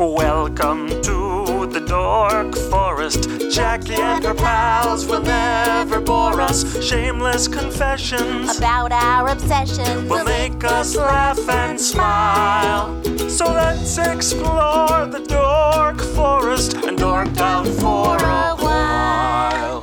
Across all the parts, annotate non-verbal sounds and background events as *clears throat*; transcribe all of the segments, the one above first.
Welcome to the Dork Forest. Jackie and her pals will never bore us. Shameless confessions about our obsession. will make us laugh and smile. So let's explore the Dork Forest and dork out for while.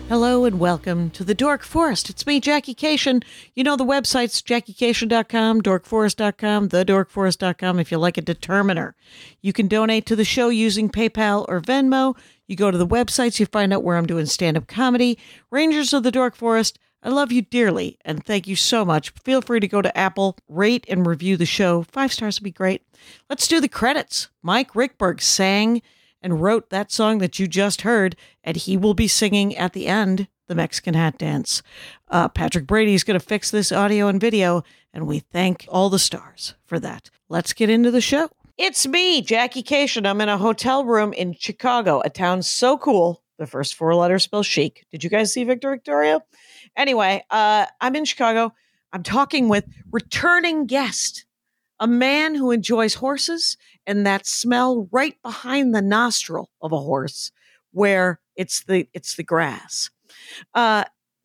Hello and welcome to the Dork Forest. It's me, Jackie Kashian. You know the websites jackiekashian.com, dorkforest.com, thedorkforest.com if you like a determiner. You can donate to the show using PayPal or Venmo. You go to the websites, you find out where I'm doing stand up comedy. Rangers of the Dork Forest, I love you dearly and thank you so much. Feel free to go to Apple, rate and review the show. Five stars would be great. Let's do the credits. Mike Ruekberg sang and wrote that song that you just heard, and he will be singing at the end the Mexican hat dance. Uh, Patrick Brady is going to fix this audio and video, and we thank all the stars for that. Let's get into the show. It's me, Jackie Kashian. I'm in a hotel room in Chicago, a town so cool. The first four letters spell chic. Did you guys see Victor Victoria? Anyway, uh, I'm in Chicago. I'm talking with returning guest, a man who enjoys horses and that smell right behind the nostril of a horse where it's the it's the grass. Uh,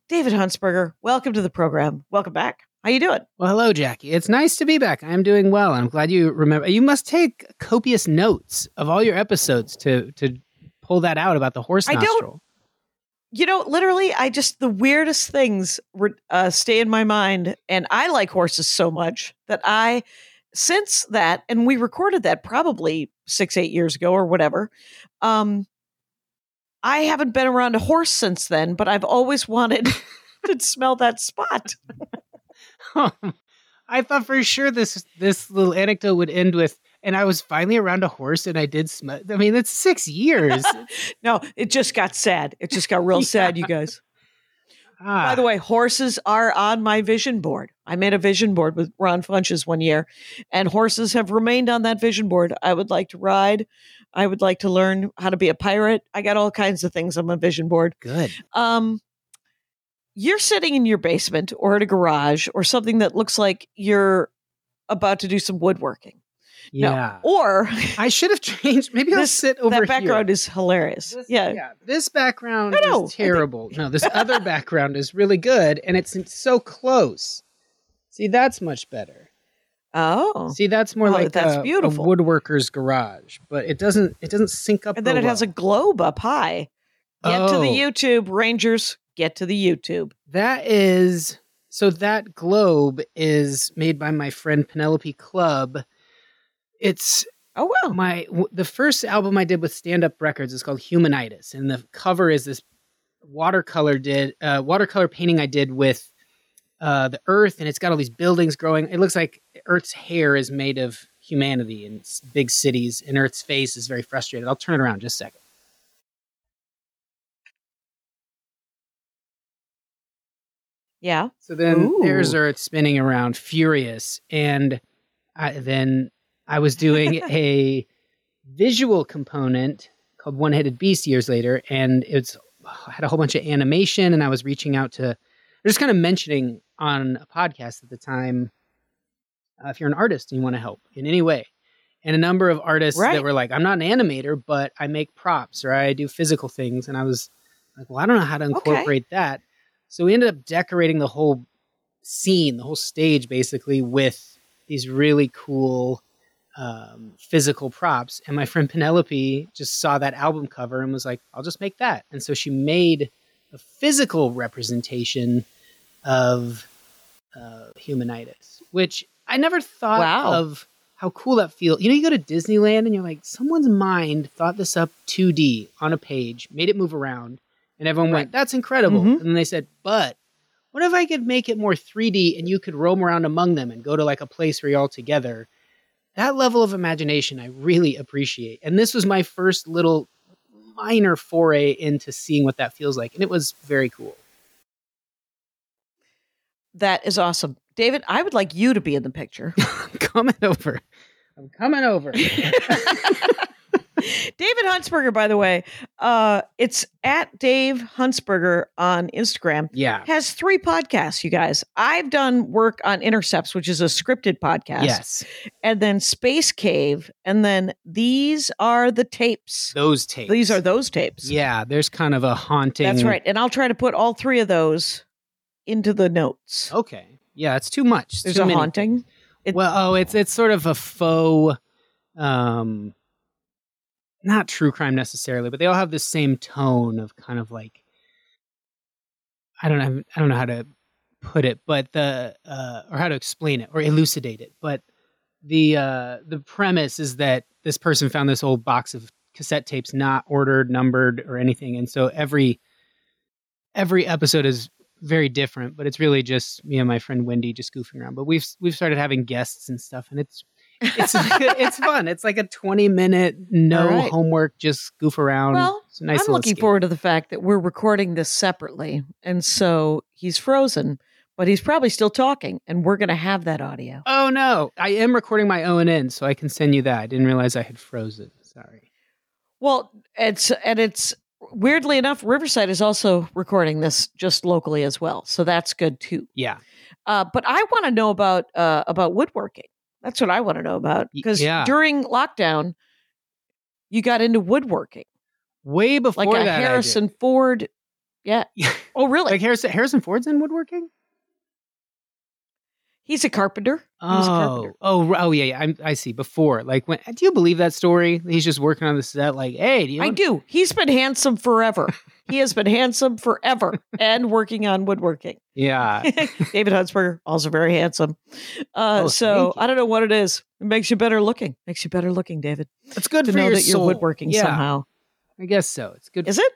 David Huntsberger, welcome to the program. Welcome back. How you doing? Well, hello, Jackie. It's nice to be back. I'm doing well. I'm glad you remember. You must take copious notes of all your episodes to to pull that out about the horse I don't- nostril. You know, literally, I just the weirdest things uh, stay in my mind, and I like horses so much that I, since that, and we recorded that probably six, eight years ago or whatever. Um, I haven't been around a horse since then, but I've always wanted *laughs* to smell that spot. *laughs* I thought for sure this this little anecdote would end with, and I was finally around a horse, and I did smell. I mean, that's six years. *laughs* No, it just got sad. It just got real sad, you guys. Ah, By the way, horses are on my vision board. I made a vision board with Ron Funches one year, and horses have remained on that vision board. I would like to ride. I would like to learn how to be a pirate. I got all kinds of things on my vision board. good. Um, you're sitting in your basement or in a garage or something that looks like you're about to do some woodworking. No. Yeah, Or I should have changed. Maybe I'll this sit over that background here. is hilarious. This- yeah. This background No, no, think- is terrible. No, this other *laughs* background is really good, and it's so close. See, that's much better. Oh. See, that's more Oh, like that's a, a beautiful. woodworker's garage, but it doesn't it doesn't sync up. And then it has a globe up high. Get to the Oh. YouTube, Rangers. Get to the YouTube. that is so that globe is made by my friend Penelope Club. It's Oh well. my w- the first album I did with Stand Up Records is called Humanitis, and the cover is this watercolor did uh, watercolor painting I did with uh, the Earth, and it's got all these buildings growing. It looks like Earth's hair is made of humanity and big cities, and Earth's face is very frustrated. I'll turn it around just a second. Yeah. So then there's Ooh. Earth spinning around, furious, and I, then I was doing *laughs* a visual component called One Headed Beast years later, and it's had a whole bunch of animation, and I was reaching out to, just kind of mentioning on a podcast at the time, uh, if you're an artist and you want to help in any way. And a number of artists Right. that were like, I'm not an animator, but I make props or I do physical things. And I was like, well, I don't know how to incorporate that. So we ended up decorating the whole scene, the whole stage, basically with these really cool um, physical props. And my *laughs* friend Penelope just saw that album cover and was like, "I'll just make that." And so she made a physical representation of uh, humanitis, which I never thought Wow. of how cool that feels. You know, you go to Disneyland and you're like, someone's mind thought this up 2D on a page, made it move around, and everyone Right. went, "That's incredible." Mhm. And then they said, "But." What if I could make it more 3D and you could roam around among them and go to like a place where you're all together? That level of imagination I really appreciate. And this was my first little minor foray into seeing what that feels like. And it was very cool. That is awesome. David, I would like you to be in the picture. I'm *laughs* coming over. I'm coming over. *laughs* *laughs* David Huntsberger, by the way, uh, it's at Dave Huntsberger on Instagram. Yeah. Has three podcasts, you guys. I've done work on Intercepts, which is a scripted podcast. Yes. And then Space Cave. And then these are the tapes. Those tapes. These are those tapes. Yeah, there's kind of a haunting. That's right. And I'll try to put all three of those into the notes. Okay. Yeah, it's too much. It's There's too a many. haunting. It- well, oh, it's it's sort of a faux, um, not true crime necessarily, but they all have the same tone of kind of like, I don't know, I don't know how to put it, but the uh, or how to explain it or elucidate it, but the uh, the premise is that this person found this old box of cassette tapes not ordered, numbered, or anything, and so every every episode is very different, but it's really just me and my friend Wendy just goofing around. But we've we've started having guests and stuff, and it's it's *laughs* it's fun. It's like a twenty minute no right. homework, just goof around. Well, nice I'm looking escape. forward to the fact that we're recording this separately. And so he's frozen, but he's probably still talking. And we're going to have that audio. Oh no, I am recording my O and N, so I can send you that. I didn't realize I had frozen. Sorry. Well, it's, and it's weirdly enough, Riverside is also recording this just locally as well. So that's good too. Yeah. Uh, but I want to know about, uh, about woodworking. That's what I want to know about. Because yeah. during lockdown, you got into woodworking, Way before like a that. Harrison Ford. Yeah. *laughs* Oh, really? like Harrison Harrison Ford's in woodworking. He's a carpenter. Was a Oh, carpenter. oh, oh, yeah, yeah. I'm, I see. Before, like, when do you believe that story? He's just working on the set. Like, hey, do you? I want- do. He's been handsome forever. he has been handsome forever *laughs* and working on woodworking. Yeah. *laughs* David Huntsberger, also very handsome. Uh, Oh, so. I don't know what it is. It makes you better looking. Makes you better looking, David. It's good to know that soul. you're woodworking yeah, somehow. I guess so. It's good. Is it?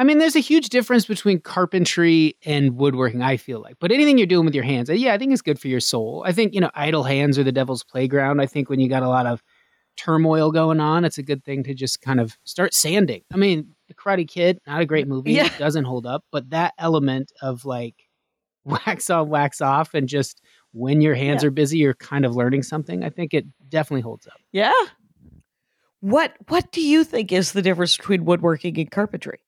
I mean, there's a huge difference between carpentry and woodworking. I feel like, but anything you're doing with your hands, uh, yeah, I think it's good for your soul. I think you know, idle hands are the devil's playground. I think when you got a lot of turmoil going on, it's a good thing to just kind of start sanding. I mean, The Karate Kid, not a great *laughs* movie, Yeah. doesn't hold up, but that element of like *laughs* wax on, wax off, and just when your hands Yeah. are busy, you're kind of learning something. I think it definitely holds up. Yeah. What What do you think is the difference between woodworking and carpentry?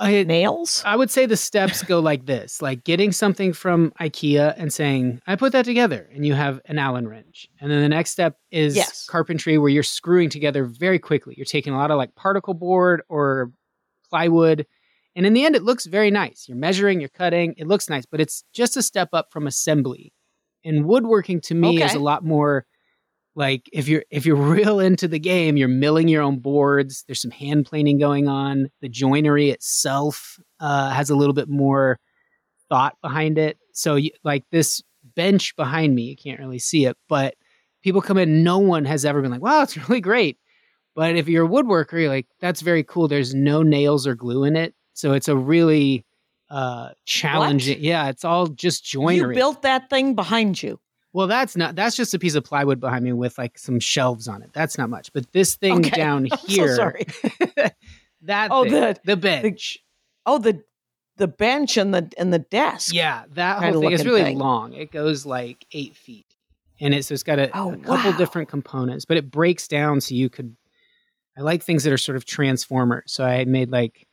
Uh, I, Nails? I would say the steps go like this like getting something from IKEA and saying, I put that together, and you have an Allen wrench. And then the next step is Yes. carpentry, where you're screwing together very quickly. You're taking a lot of like particle board or plywood. And in the end, it looks very nice. You're measuring, you're cutting, it looks nice, but it's just a step up from assembly. And woodworking to me is a lot more like if you're if you're *laughs* real into the game you're milling your own boards there's some hand planing going on the joinery itself uh, has a little bit more thought behind it. So you, like this bench behind me you can't really see it but people come in no one has ever been like wow it's *laughs* really great. But if you're a woodworker you're like that's very cool. There's no nails or glue in it. So it's a really uh challenging yeah it's all just joinery. You built that thing behind you. Well, that's not. That's just a piece of plywood behind me with like some shelves on it. That's not much. But this thing Okay. *laughs* down I'm so here, sorry. *laughs* that Oh, thing, the- the bench. Oh, the the bench and the and the desk. yeah, that whole thing is really thing. long. It goes like eight feet, and it's, it's got a, Oh, a couple wow. different components, but it breaks down so you could. I like things that are sort of transformers. So I made like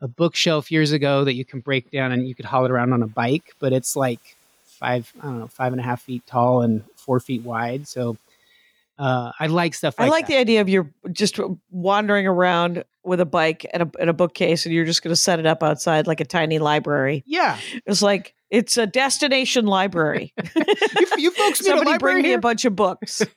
a bookshelf years ago that you can break down and you could haul it around on a bike, but it's like five, I don't know, five and a half feet tall and four feet wide. So uh, I like stuff like I like that. the idea of you're just wandering around with a bike and a, and a bookcase, and you're just going to set it up outside like a tiny library. Yeah, It's like it's a destination library. *laughs* you, you folks need a Somebody bring me a bunch of books. *laughs*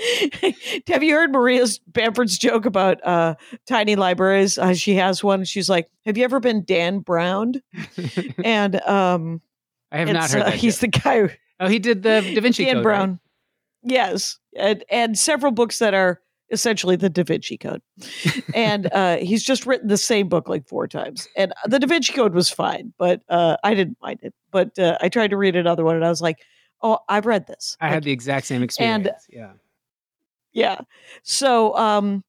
*laughs* Have you heard Maria's Bamford's joke about uh, tiny libraries? Uh, she has one. She's like, "Have you ever been Dan Browned?" and um, I have not heard uh, that. he's the guy. Who, oh, he did the Da Vinci Dan Code. Brown. right? Yes, and and several books that are essentially the Da Vinci Code. and uh, *laughs* he's just written the same book like four times. And the Da Vinci Code was fine, but uh, I didn't mind it. But uh, I tried to read another one, and I was like, "Oh, I've read this." I Like, had the exact same experience. yeah. yeah. So, um,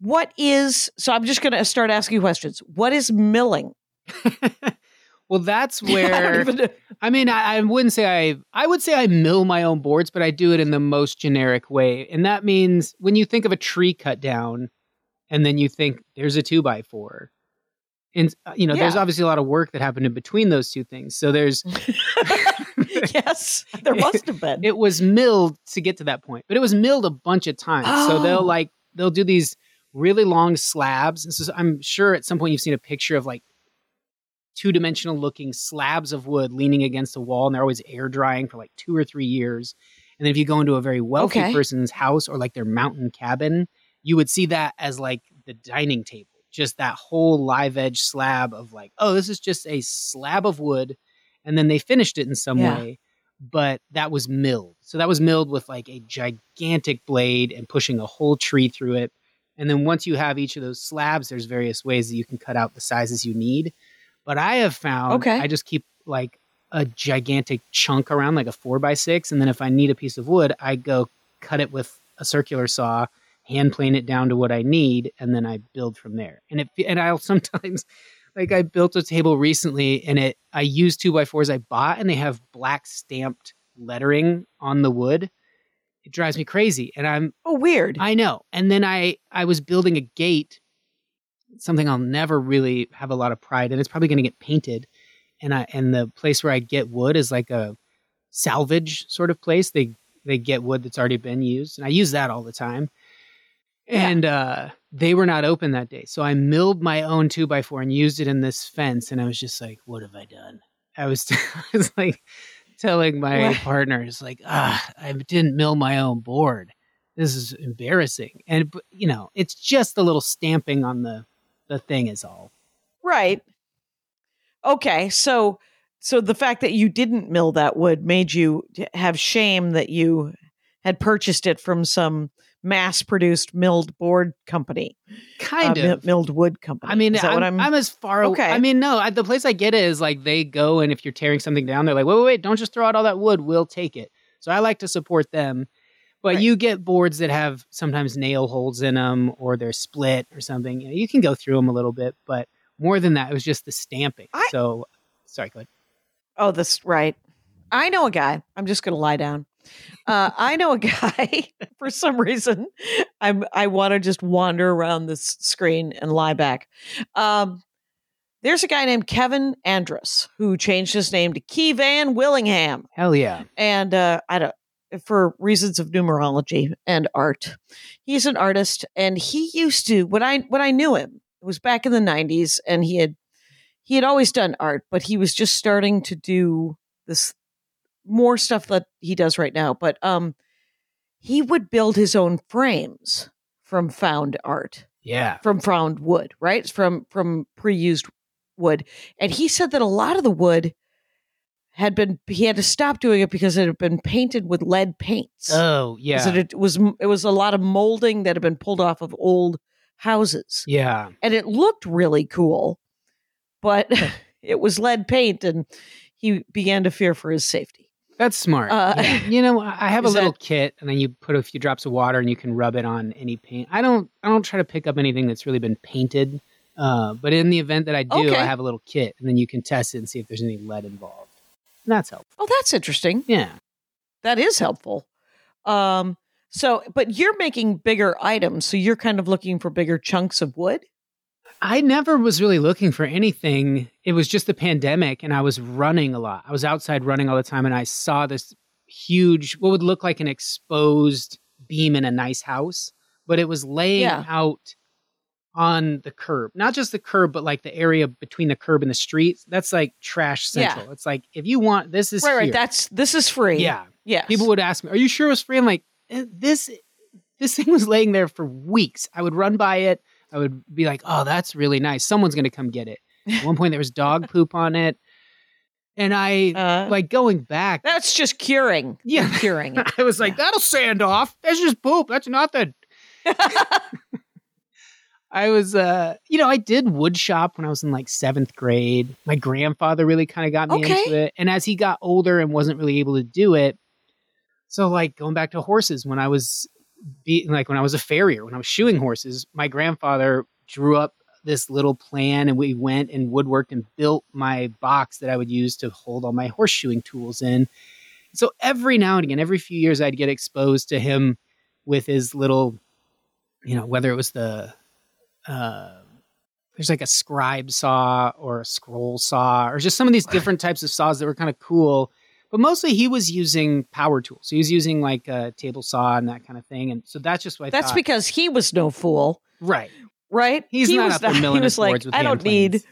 what is? So I'm just going to start asking questions. What is milling? *laughs* Well, that's *laughs* where. I mean, I, I wouldn't say I. I would say I mill my own boards, but I do it in the most generic way, and that means when you think of a tree cut down, and then you think there's a two by four, and uh, you know, there's obviously a lot of work that happened in between those two things. So there's *laughs* *laughs* yes, there must have been. it was milled to get to that point, but it was milled a bunch of times. So Oh. they'll like they'll do these really long slabs. And so I'm sure at some point you've seen a picture of like two dimensional looking slabs of wood leaning against the wall, and they're always air drying for like two or three years. And then if you go into a very wealthy Okay. person's house or like their mountain cabin, you would see that as like the dining table, just that whole live edge slab of like, oh, this is just a slab of wood. And then they finished it in some Yeah. way, but that was milled. So that was milled with like a gigantic blade and pushing a whole tree through it. And then once you have each of those slabs, there's various ways that you can cut out the sizes you need. But I have found Okay. I just keep like a gigantic chunk around, like a four by six. And then if I need a piece of wood, I go cut it with a circular saw, hand plane it down to what I need, and then I build from there. And it and I'll *laughs* sometimes like I built a table recently and it I used two by fours I bought and they have black stamped lettering on the wood. It drives me crazy. And I'm oh, weird. I know. And then I I was building a gate, something I'll never really have a lot of pride in. It's probably going to get painted, and I and the place where I get wood is like a salvage sort of place. They they get wood that's already been used, and I use that all the time. Yeah. And uh, they were not open that day, so I milled my own two by four and used it in this fence. And I was just like, "What have I done?" I was, *laughs* I was like telling my What? partner, "It's like, ah, I didn't mill my own board." this is embarrassing and you know it's just a little stamping on the the thing is all Right. Okay, so so the fact that you didn't mill that wood made you have shame that you had purchased it from some mass-produced milled board company, kind uh, of milled wood company. I mean, is that I'm, what I'm, I'm? as far away. I mean, no, I, the place I get it is like they go and if you're tearing something down, they're like, wait, wait, wait, don't just throw out all that wood. We'll take it. So I like to support them. But Right. you get boards that have sometimes nail holes in them or they're split or something. You, know, you can go through them a little bit, but more than that, it was just the stamping. I- so, sorry, go ahead. oh, this right. I know a guy. I'm just going to lie down. Uh, I know a *laughs* guy. For some reason, I'm. I want to just wander around this screen and lie back. Um, there's a guy named Kevin Andrus who changed his name to Key Van Willingham. Hell yeah. and uh, I don't for reasons of numerology and art. He's an artist, and he used to when I when I knew him it was back in the '90s, and he had he had always done art, but he was just starting to do this more stuff that he does right now. But um, he would build his own frames from found art Yeah. from found wood, right? From from pre-used wood. And he said that a lot of the wood had been he had to stop doing it because it had been painted with lead paints. Oh yeah. It, it was it was a lot of molding that had been pulled off of old houses. yeah. And it looked really cool, but *laughs* *laughs* it was lead paint and he began to fear for his safety. That's smart. Uh, Yeah. *laughs* You know, I have a little that- kit, and then you put a few drops of water, and you can rub it on any paint. I don't, I don't try to pick up anything that's really been painted. Uh, but in the event that I do, Okay. I have a little kit, and then you can test it and see if there's any lead involved. And that's helpful. Oh, that's interesting. Yeah. That is helpful. Um, so, but you're making bigger items, so you're kind of looking for bigger chunks of wood. I never was really looking for anything. It was just the pandemic, and I was running a lot. I was outside running all the time, and I saw this huge, what would look like an exposed beam in a nice house, but it was laying Yeah. out on the curb. Not just the curb, but like the area between the curb and the street. That's like trash Yeah. central. It's like if you want this is right, right. That's this is free. yeah. yeah. People would ask me, "Are you sure it was free?" I'm like, "Eh, "This this *laughs* thing was laying there for weeks. I would run by it. I would be like, "Oh, that's really nice. Someone's going to come get it." At one point there was dog *laughs* poop on it. And I Uh, like going back. that's just curing. Yeah. Curing it. *laughs* I was like, "That'll sand off. That's just poop. That's not nothing." I was, uh, you know, I did wood shop when I was in like seventh grade. My grandfather really kind of got me Okay. into it. And as he got older and wasn't really able to do it, so like going back to horses, when I was, be, like when I was a farrier, when I was shoeing horses, my grandfather drew up this little plan and we went and woodworked and built my box that I would use to hold all my horseshoeing tools in. So every now and again, every few years, I'd get exposed to him with his little, you know, whether it was the, uh, there's like a scribe saw or a scroll saw or just some of these different types of saws that were kind of cool. But mostly he was using power tools. He was using like a table saw and that kind of thing. And so that's just why That's thought. because he was no fool, right. right? He's he not was up there *laughs* not- milling He was like, I don't need.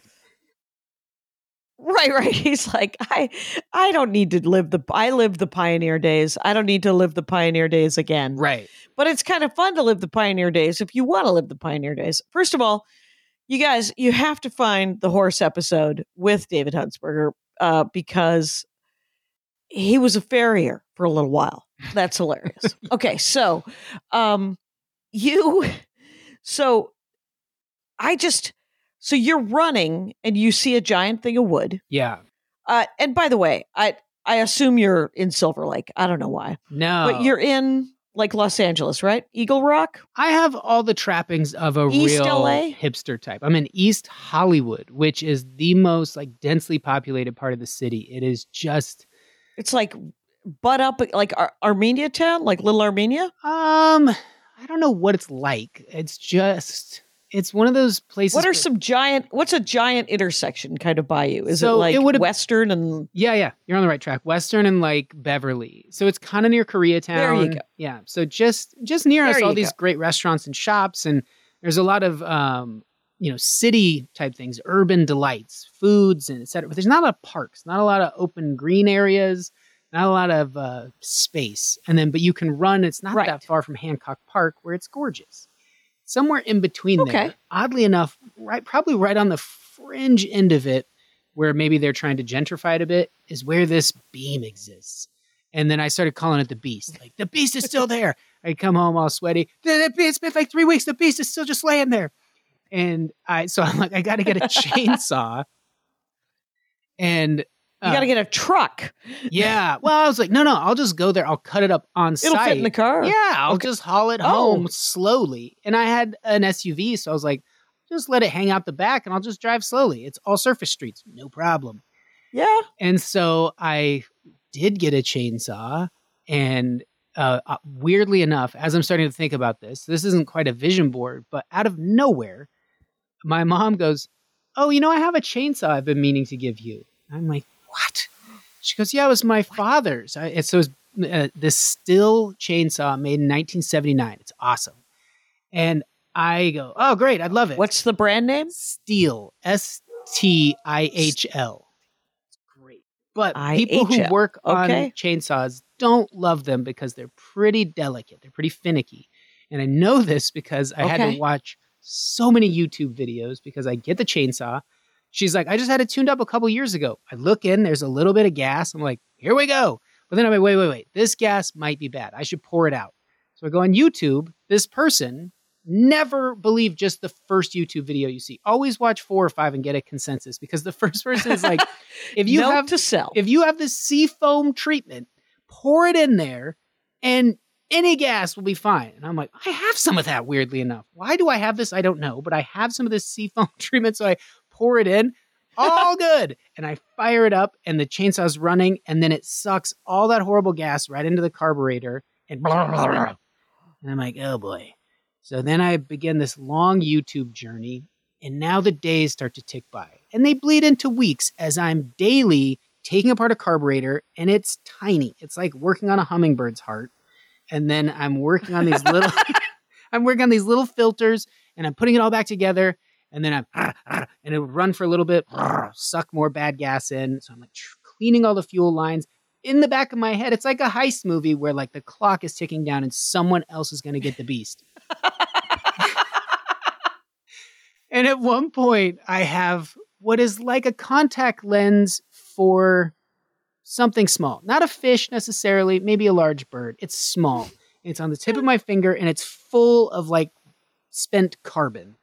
Planes." Right, right. *laughs* He's like, I, I don't need to live the. I lived the pioneer days. I don't need to live the pioneer days again. Right. But it's kind of fun to live the pioneer days if you want to live the pioneer days. First of all, you guys, you have to find the horse episode with David Huntsberger uh, because he was a farrier for a little while. That's hilarious. *laughs* okay, so um, you, so I just, so you're running and you see a giant thing of wood. Yeah. Uh, and by the way, I I assume you're in Silver Lake. I don't know why, No. but you're in like Los Angeles, right? Eagle Rock. I have all the trappings of a East real LA? hipster type. I'm in East Hollywood, which is the most like densely populated part of the city. It is just It's like butt up like Ar- Armenia town, like Little Armenia. um I don't know what it's like. It's just it's one of those places What are some giant? What's a giant intersection kind of by you? Is So it like it Western and Yeah, yeah, you're on the right track. Western and like Beverly, so it's kind of near Koreatown. There you go. Yeah, so just just near us, all you these go. great restaurants and shops, and there's a lot of um, you know city type things, urban delights, foods, and etc. But there's not a lot of parks, not a lot of open green areas, not a lot of uh, space. And then, but you can run. It's not Right. that far from Hancock Park, where it's gorgeous. Somewhere in between Okay. there, oddly enough, right, probably right on the fringe end of it, where maybe they're trying to gentrify it a bit, is where this beam exists. And then I started calling it the beast. Like the beast is still there. I'd come home all sweaty. "The- the- It's been like three weeks. The beast is still just laying there. And I, so I'm like, I got to get a *laughs* chainsaw. And you uh, got to get a truck. yeah. Well, I was like, no, no, I'll just go there. I'll cut it up on site. It'll fit in the car. Yeah, I'll Okay. just haul it Oh. home slowly. And I had an SUV, so I was like, just let it hang out the back and I'll just drive slowly. It's all surface streets, no problem. Yeah. And so I did get a chainsaw. And uh, uh, weirdly enough, as I'm starting to think about this, this isn't quite a vision board, but out of nowhere, my mom goes, Oh, you know, I have a chainsaw I've been meaning to give you. I'm like, What? She goes, Yeah, it was my father's. I, so it's uh, this still chainsaw made in 1979. It's awesome. And I go, Oh, great. I'd love it. What's the brand name? Stihl? S T I H L. It's great. But people who work on Okay. chainsaws don't love them because they're pretty delicate. They're pretty finicky. And I know this because I had to watch so many YouTube videos because I get the chainsaw. She's like, I just had it tuned up a couple years ago. I look in, there's a little bit of gas. I'm like, here we go. But then I'm like, wait, wait, wait. This gas might be bad. I should pour it out. So I go on YouTube. This person never believe just the first YouTube video you see. Always watch four or five and get a consensus because the *laughs* first person is like, if you have to sell. if you have this seafoam treatment, pour it in there and any gas will be fine. And I'm like, I have some of that weirdly enough. Why do I have this? I don't know, but I have some of this seafoam *laughs* treatment. So I pour it in, all good. And I fire it up and the chainsaw's running and then it sucks all that horrible gas right into the carburetor and blah, *laughs* blah, blah. And I'm like, oh boy. So then I begin this long YouTube journey and now the days start to tick by and they bleed into weeks as I'm daily taking apart a carburetor and it's tiny. It's like working on a hummingbird's heart. And then I'm working on these little *laughs* *laughs* I'm working on these little filters and I'm putting it all back together and then I'm and it would run for a little bit, suck more bad gas in. So I'm like cleaning all the fuel lines. In the back of my head, it's like a heist movie where like the clock is ticking down and someone else is going to get the beast. *laughs* and at one point, I have what is like a contact lens for something small. Not a fish necessarily, maybe a large bird. It's small. It's on the tip of my finger and it's full of like spent carbon.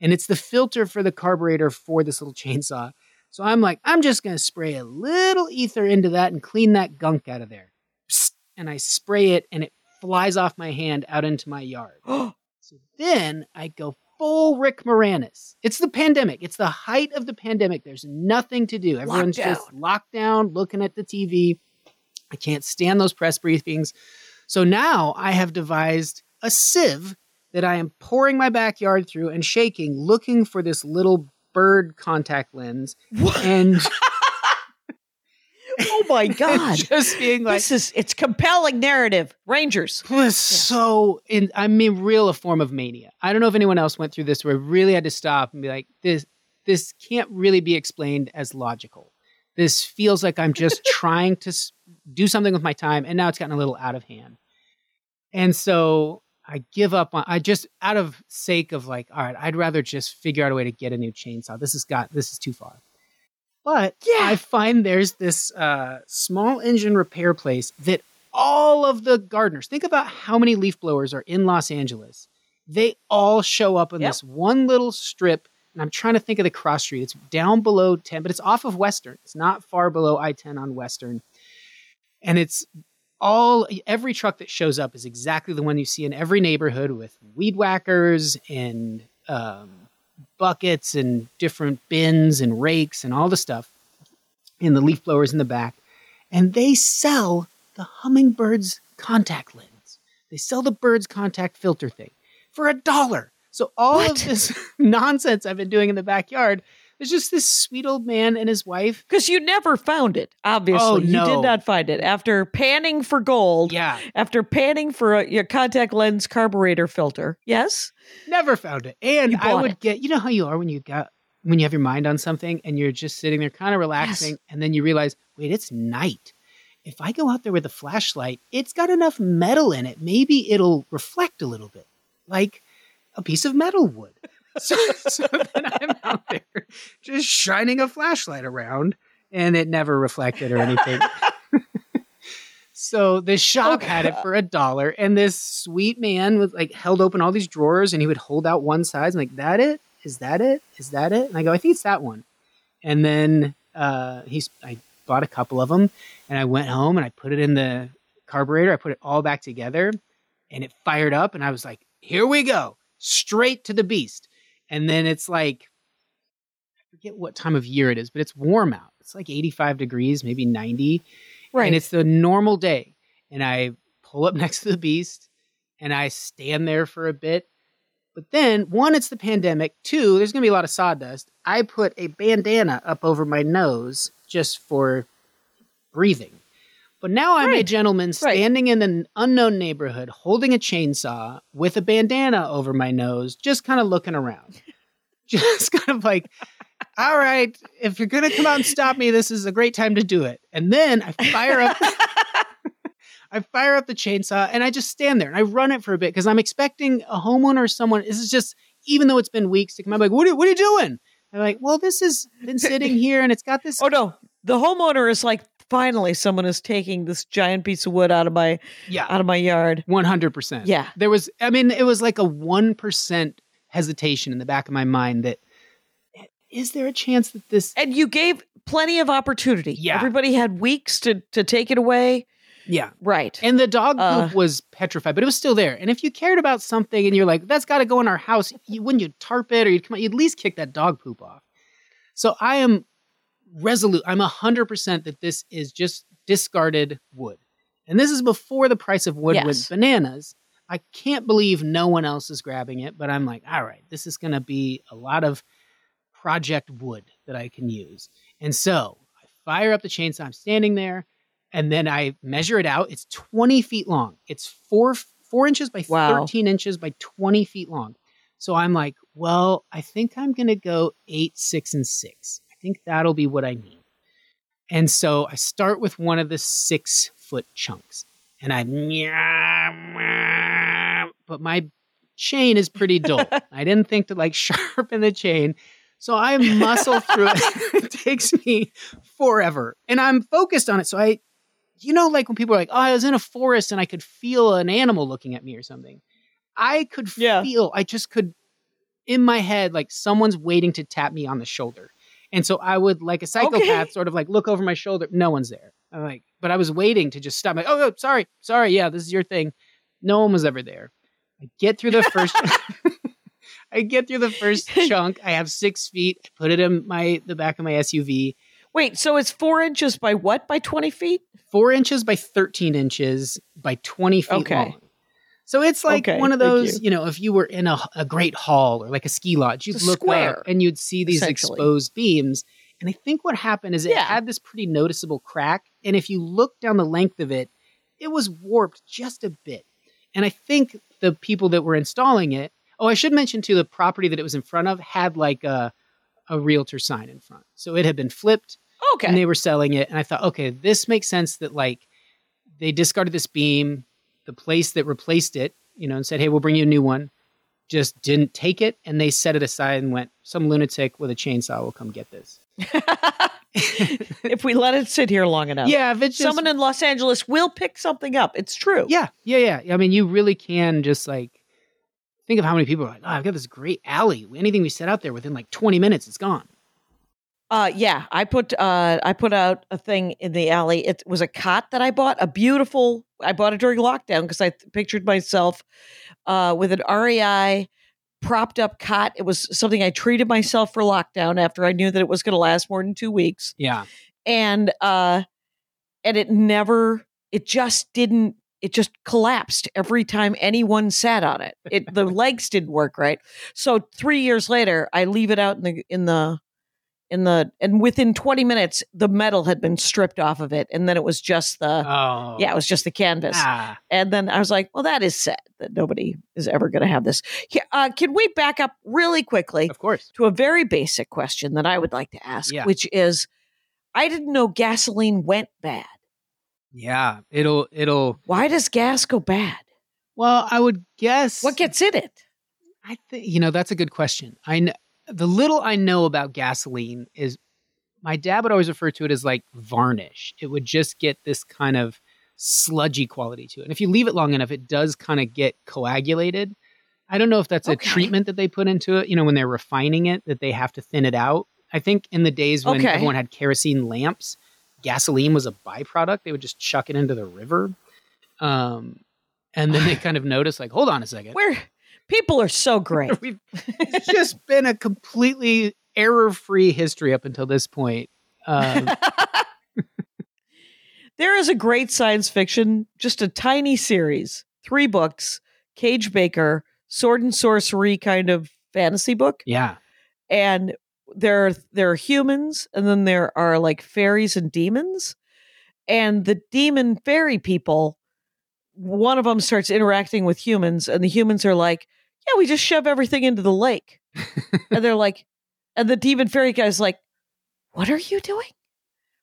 And it's the filter for the carburetor for this little chainsaw. So I'm like, I'm just going to spray a little ether into that and clean that gunk out of there. Psst. And I spray it and it flies off my hand out into my yard. *gasps* so then I go full Rick Moranis. It's the pandemic. It's the height of the pandemic. There's nothing to do. Everyone's just locked down, looking at the TV. I can't stand those press briefings. So now I have devised a sieve that I am pouring my backyard through and shaking, looking for this little bird contact lens. And *laughs* Oh my *laughs* God. just being like, this is it's compelling narrative. Rangers. was so in I mean real a form of mania. I don't know if anyone else went through this where I really had to stop and be like, this this can't really be explained as logical. This feels like I'm just *laughs* trying to do something with my time and now it's gotten a little out of hand. And so I give up on I just out of sake of like, all right, I'd rather just figure out a way to get a new chainsaw. This has got this is too far. But Yeah. I find there's this uh, small engine repair place that all of the gardeners think about how many leaf blowers are in Los Angeles. They all show up in Yep. this one little strip. And I'm trying to think of the cross street. It's down below 10, but it's off of Western. It's not far below I 10 on Western. And it's all every truck that shows up is exactly the one you see in every neighborhood with weed whackers and um, buckets and different bins and rakes and all the stuff and the leaf blowers in the back. And they sell the hummingbird's contact lens. They sell the bird's contact filter thing for a dollar. So all What? of this *laughs* nonsense i've been doing in the backyard there's just this sweet old man and his wife Because you never found it, obviously. Oh, no. You did not find it. After panning for gold, yeah after panning for a, your contact lens carburetor filter. Yes? Never found it. And I would it. get, you know how you are when you got when you have your mind on something and you're just sitting there kind of relaxing and then you realize, wait, it's night. If I go out there with a flashlight, it's got enough metal in it. Maybe it'll reflect a little bit. Like a piece of metal would. *laughs* So, so then I'm out there just shining a flashlight around and it never reflected or anything. *laughs* So the shop Oh, had it for a dollar, and this sweet man was like held open all these drawers, and he would hold out one side. I'm like, that it? Is that it? Is that it? And I go, I think it's that one. And then uh, he's, I bought a couple of them, and I went home and I put it in the carburetor. I put it all back together, and it fired up, and I was like, here we go, straight to the beast. And then it's like, I forget what time of year it is, but it's warm out. It's like 85 degrees, maybe 90 Right. and it's the normal day and i pull up *laughs* next to the beast and i stand there for a bit but then one it's the pandemic two there's going to be a lot of sawdust i put a bandana up over my nose just for breathing but now i'm a Right. gentleman Right. standing in an unknown neighborhood holding a chainsaw with a bandana over my nose just kind of looking around *laughs* just kind of like all right, if you're going to come out and stop me, this is a great time to do it. And then I fire up *laughs* I fire up the chainsaw and I just stand there and I run it for a bit because I'm expecting a homeowner or someone. This is just, even though it's been weeks to come out, like, what are, what are you doing? I'm like, well, this has been sitting *laughs* here and it's got this. oh, no. The homeowner is like, finally, someone is taking this giant piece of wood out of my yeah, out of my yard. 100%. Yeah. There was, I mean, it was like a 1% hesitation in the back of my mind that, is there a chance that this, And you gave plenty of opportunity. Yeah. Everybody had weeks to to take it away. yeah. Right. And the dog poop Uh. was petrified, but it was still there. And if you cared about something and you're like, that's got to go in our house, you wouldn't you tarp it or you'd come out, you'd at least kick that dog poop off. So I am resolute. I'm 100% that this is just discarded wood. And this is before the price of wood Yes. bananas. I can't believe no one else is grabbing it, but I'm like, all right, this is going to be a lot of project wood that I can use. And so I fire up the chainsaw. I'm standing there, and then I measure it out. It's 20 feet long. It's four four inches by Wow. 13 inches by 20 feet long. So I'm like, well, I think I'm gonna go eight, six, and six. I think that'll be what I need. And so I start with one of the six foot chunks, and I *laughs* but my chain is pretty dull. *laughs* I didn't think to like *laughs* sharpen the chain. So I muscle through it. it takes me forever. And I'm focused on it. So I, you know, like when people are like, oh, I was in a forest and I could feel an animal looking at me or something. I could Yeah. feel, I just could, in my head, like someone's waiting to tap me on the shoulder. And so I would, like a psychopath, Okay. sort of like look over my shoulder. No one's there. I'm like, but I was waiting to just stop. like, oh, oh, sorry, sorry. Yeah, this is your thing. No one was ever there. I get through the first. *laughs* *laughs* I get through the first *laughs* chunk. I have six feet. I put it in my the back of my SUV. Wait, so it's four inches by what? By 20 feet? Four inches by 13 inches by 20 feet Okay. long. So it's like Okay, one of those, you. you. know, if you were in a, a great hall or like a ski lodge, you'd look square, up and you'd see these exposed beams. And I think what happened is it Yeah. had this pretty noticeable crack. And if you look down the length of it, it was warped just a bit. And I think the people that were installing it, oh, I should mention too, the property that it was in front of had like a, a realtor sign in front. So it had been flipped Okay. and they were selling it. And I thought, okay, this makes sense that like they discarded this beam. The place that replaced it, you know, and said, hey, we'll bring you a new one, just didn't take it. And they set it aside and went, some lunatic with a chainsaw will come get this. *laughs* *laughs* if we let it sit here long enough. Yeah, if it's just, Someone in Los Angeles will pick something up. It's true. yeah, yeah, yeah. I mean, you really can just like think of how many people are like, oh, I've got this great alley. Anything we set out there within like 20 minutes, it's gone. Uh, yeah, I put uh, I put out a thing in the alley. It was a cot that I bought, a beautiful. I bought it during lockdown because I th- pictured myself uh, with an REI propped up cot. It was something I treated myself for lockdown after I knew that it was going to last more than two weeks, Yeah. and uh, and it never. It just didn't. It just collapsed every time anyone sat on it. It the *laughs* legs didn't work right. So three years later, I leave it out in the in the in the and within 20 minutes the metal had been stripped off of it and then it was just the Oh. yeah it was just the canvas Ah, and then i was like well that is sad that nobody is ever going to have this uh, can we back up really quickly of course. to a very basic question that i would like to ask Yeah. which is i didn't know gasoline went bad Yeah. It'll, it'll, why does gas go bad well, I would guess. what gets in it I think you know that's a good question. I kn- the little I know about gasoline is my dad would always refer to it as like varnish. It would just get this kind of sludgy quality to it. And if you leave it long enough, it does kind of get coagulated. I don't know if that's a treatment that they put into it, you know, when they're refining it, that they have to thin it out. I think in the days when Okay. everyone had kerosene lamps, gasoline was a byproduct. They would just chuck it into the river. Um, and then they *sighs* kind of noticed, like, hold on a second. where people are so *laughs* great We've it's just been a completely error-free history up until this point. Um, *laughs* There is a great science fiction, just a tiny series, three books, Cage Baker, sword and sorcery kind of fantasy book. yeah, And there are, there are humans, and then there are like fairies and demons. And the demon fairy people, one of them starts interacting with humans, and the humans are like, Yeah, we just shove everything into the lake. and they're like, and the demon fairy guy's like, What are you doing?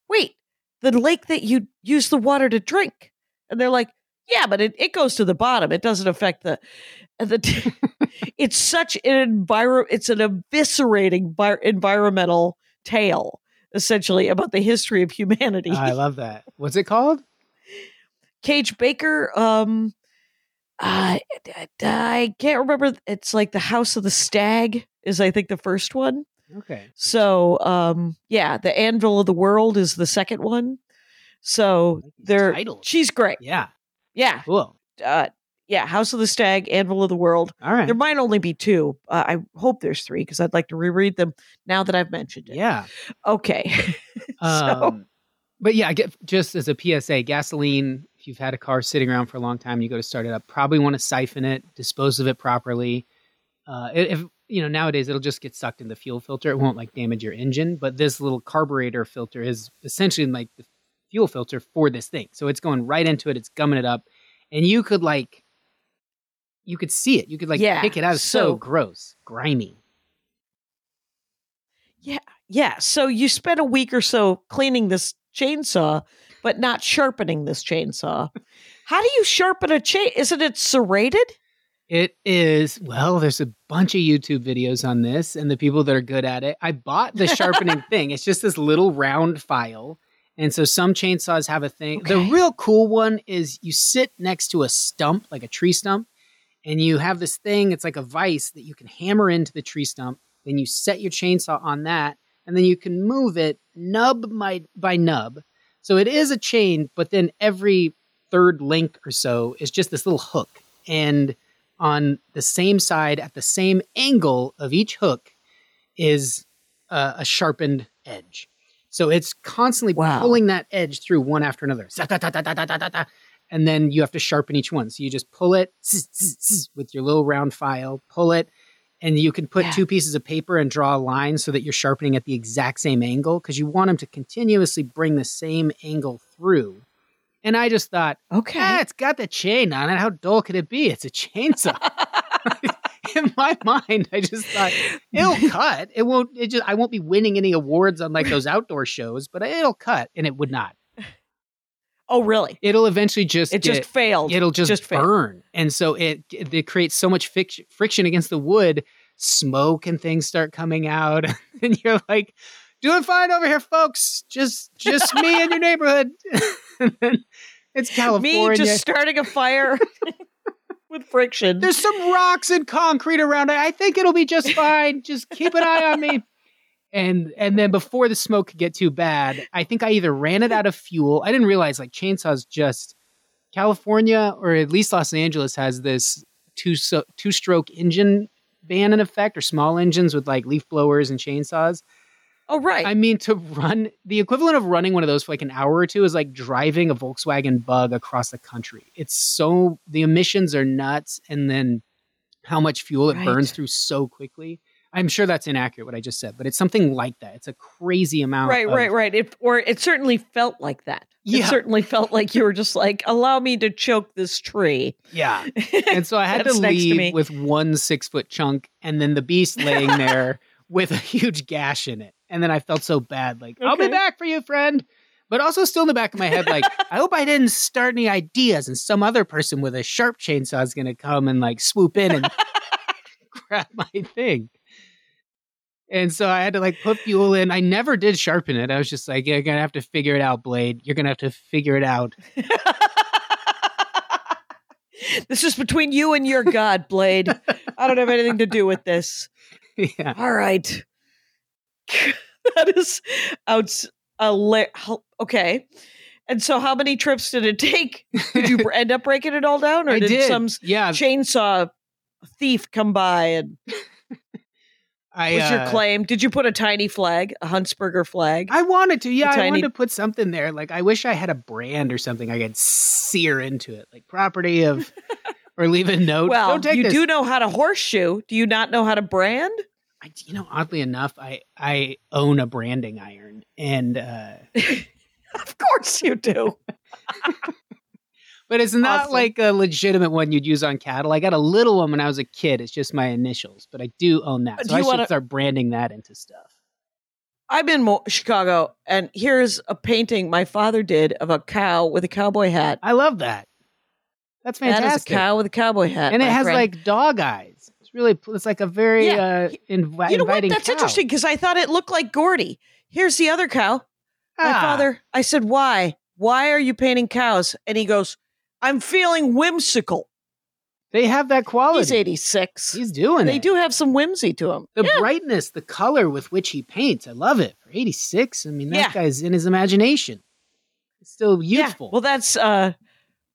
Wait, the lake that you use the water to drink. And they're like, Yeah, but it, it goes to the bottom. It doesn't affect the the *laughs* it's such an enviro it's an eviscerating bi- environmental tale, essentially, about the history of humanity. I love that. What's it called? Cage Baker, um I, I, I can't remember. It's like the House of the Stag is, I think, the first one. Okay, So, um, yeah, the Anvil of the World is the second one. So they're titles. she's great. Yeah, Yeah, cool. uh, yeah, House of the Stag, Anvil of the World. All right. There might only be two. Uh, I hope there's three because I'd like to reread them now that I've mentioned it. Yeah. Okay. *laughs* so, Um, but yeah, I get just as a PSA, gasoline. If you've had a car sitting around for a long time, you go to start it up. Probably want to siphon it, dispose of it properly. Uh, if you know nowadays, it'll just get sucked in the fuel filter. It won't like damage your engine. But this little carburetor filter is essentially like the fuel filter for this thing. So it's going right into it. It's gumming it up, and you could like, you could see it. You could like Yeah, pick it out. It's so, so- gross, grimy. Yeah, yeah. So you spent a week or so cleaning this chainsaw, but not sharpening this chainsaw. How do you sharpen a chain? Isn't it serrated? It is, well, there's a bunch of YouTube videos on this and the people that are good at it. I bought the sharpening *laughs* thing. It's just this little round file. And so some chainsaws have a thing. The real cool one is you sit next to a stump, like a tree stump, and you have this thing, it's like a vise that you can hammer into the tree stump. Then you set your chainsaw on that, and then you can move it nub by, by nub. So it is a chain, but then every third link or so is just this little hook. And on the same side at the same angle of each hook is uh, a sharpened edge. So it's constantly Wow. pulling that edge through one after another. And then you have to sharpen each one. So you just pull it with your little round file, pull it, and you can put Yeah. two pieces of paper and draw a line so that you're sharpening at the exact same angle because you want them to continuously bring the same angle through. And I just thought, Okay. ah, it's got the chain on it. How dull could it be? It's a chainsaw. *laughs* *laughs* In my mind, I just thought it'll *laughs* cut. It won't. It just I won't be winning any awards on like those outdoor shows, but it'll cut, and it would not. Oh, really? It'll eventually just It get, just failed. it'll just, just failed. burn, and so it it creates so much fic- friction against the wood. Smoke and things start coming out, *laughs* and you're like, "Doing fine over here, folks. Just just me in your neighborhood." *laughs* it's California. Me just starting a fire *laughs* with friction. There's some rocks and concrete around. I think it'll be just fine. Just keep an eye on me. And and then before the smoke could get too bad, I think I either ran it out of fuel. I didn't realize like chainsaws just California or at least Los Angeles has this two so, two stroke engine ban in effect or small engines with like leaf blowers and chainsaws. oh, right. I mean to run the equivalent of running one of those for like an hour or two is like driving a Volkswagen Bug across the country. It's so the emissions are nuts and then how much fuel it Right. burns through so quickly. I'm sure that's inaccurate what I just said, but it's something like that. It's a crazy amount right, of- right, right. It, or it certainly felt like that. It Yeah. certainly felt like you were just like, allow me to choke this tree. Yeah. *laughs* And so I had to next to leave with one six foot chunk and then the beast laying *laughs* there with a huge gash in it. And then I felt so bad, like, I'll be back for you, friend. But also still in the back of my head, like, *laughs* I hope I didn't start any ideas and some other person with a sharp chainsaw is gonna come and like swoop in and grab my thing. And so I had to like put fuel in. I never did sharpen it. I was just like, you're gonna have to figure it out, Blade. You're gonna have to figure it out. *laughs* this is between you and your God, Blade. I don't have anything to do with this. *laughs* yeah. All right. *laughs* that is out. Okay. And so, how many trips did it take? Did you end up breaking it all down, or did, did. some yeah. chainsaw thief come by and I was your uh, claim? Did you put a tiny flag, a Huntsberger flag? I wanted to, yeah. I wanted to put something there. Like I wish I had a brand or something I could sear into it, like property of, *laughs* or leave a note. well, you this. do know how to horseshoe. Do you not know how to brand? I, you know, oddly enough, I I own a branding iron, and uh, *laughs* Of course you do. *laughs* but it's not Awesome. like a legitimate one you'd use on cattle. I got a little one when I was a kid. It's just my initials, but I do own that, Do so I should wanna- start branding that into stuff. I'm in Mo- Chicago, and here's a painting my father did of a cow with a cowboy hat. I love that. That's fantastic. That is a cow with a cowboy hat, and it has friend. like dog eyes. It's really, it's like a very Yeah. uh, invi- you know what? That's cow. interesting because I thought it looked like Gordy. Here's the other cow. My Ah. father. I said, "Why? Why are you painting cows?" And he goes, "I'm feeling whimsical." They have that quality. He's 86. He's doing they it. They do have some whimsy to him. The Yeah. brightness, the color with which he paints, I love it. For 86, I mean, that Yeah. guy's in his imagination. It's still Yeah. youthful. Well, that's uh,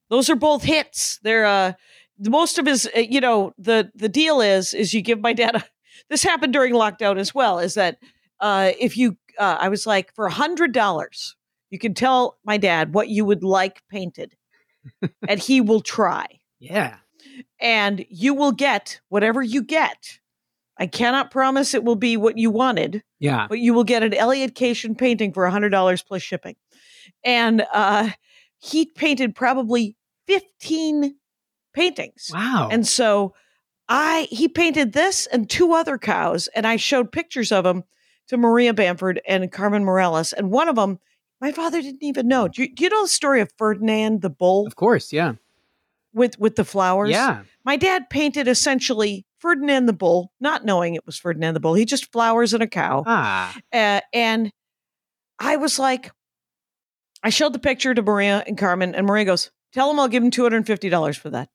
those are both hits. They're uh, most of his. Uh, you know, the the deal is is you give my dad. A, *laughs* this happened during lockdown as well. Is that uh, if you, uh, I was like for a hundred dollars, you can tell my dad what you would like painted, and he will try, yeah. and you will get whatever you get. I cannot promise it will be what you wanted, Yeah. but you will get an Elliot Kashian painting for $100 plus shipping. And uh, he painted probably 15 paintings. Wow. And so I he painted this and two other cows and I showed pictures of them to Maria Bamford and Carmen Morales and one of them my father didn't even know. Do you, do you know the story of Ferdinand the bull of course, yeah. with with the flowers? Yeah. My dad painted essentially Ferdinand the bull, not knowing it was Ferdinand the bull. He just flowers and a cow. Ah. Uh, and I was like, I showed the picture to Maria and Carmen, and Maria goes, Tell him I'll give him $250 for that.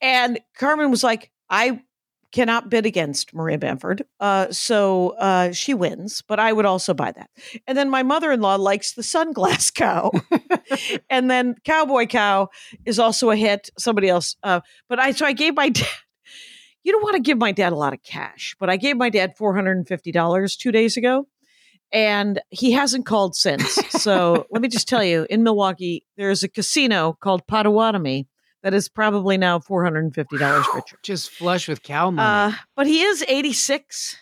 And Carmen was like, I cannot bid against Maria Bamford. Uh, so uh, she wins, but I would also buy that. And then my mother in law likes the sunglass *laughs* cow. and then Cowboy Cow is also a hit. Somebody else. Uh, but I, so I gave my *laughs* dad, you don't want to give my dad a lot of cash, but I gave my dad $450 two days ago. And he hasn't called since. So *laughs* let me just tell you in Milwaukee, there's a casino called Potawatomi that is probably now $450 richer. Just flush with cow money. Uh, but he is 86.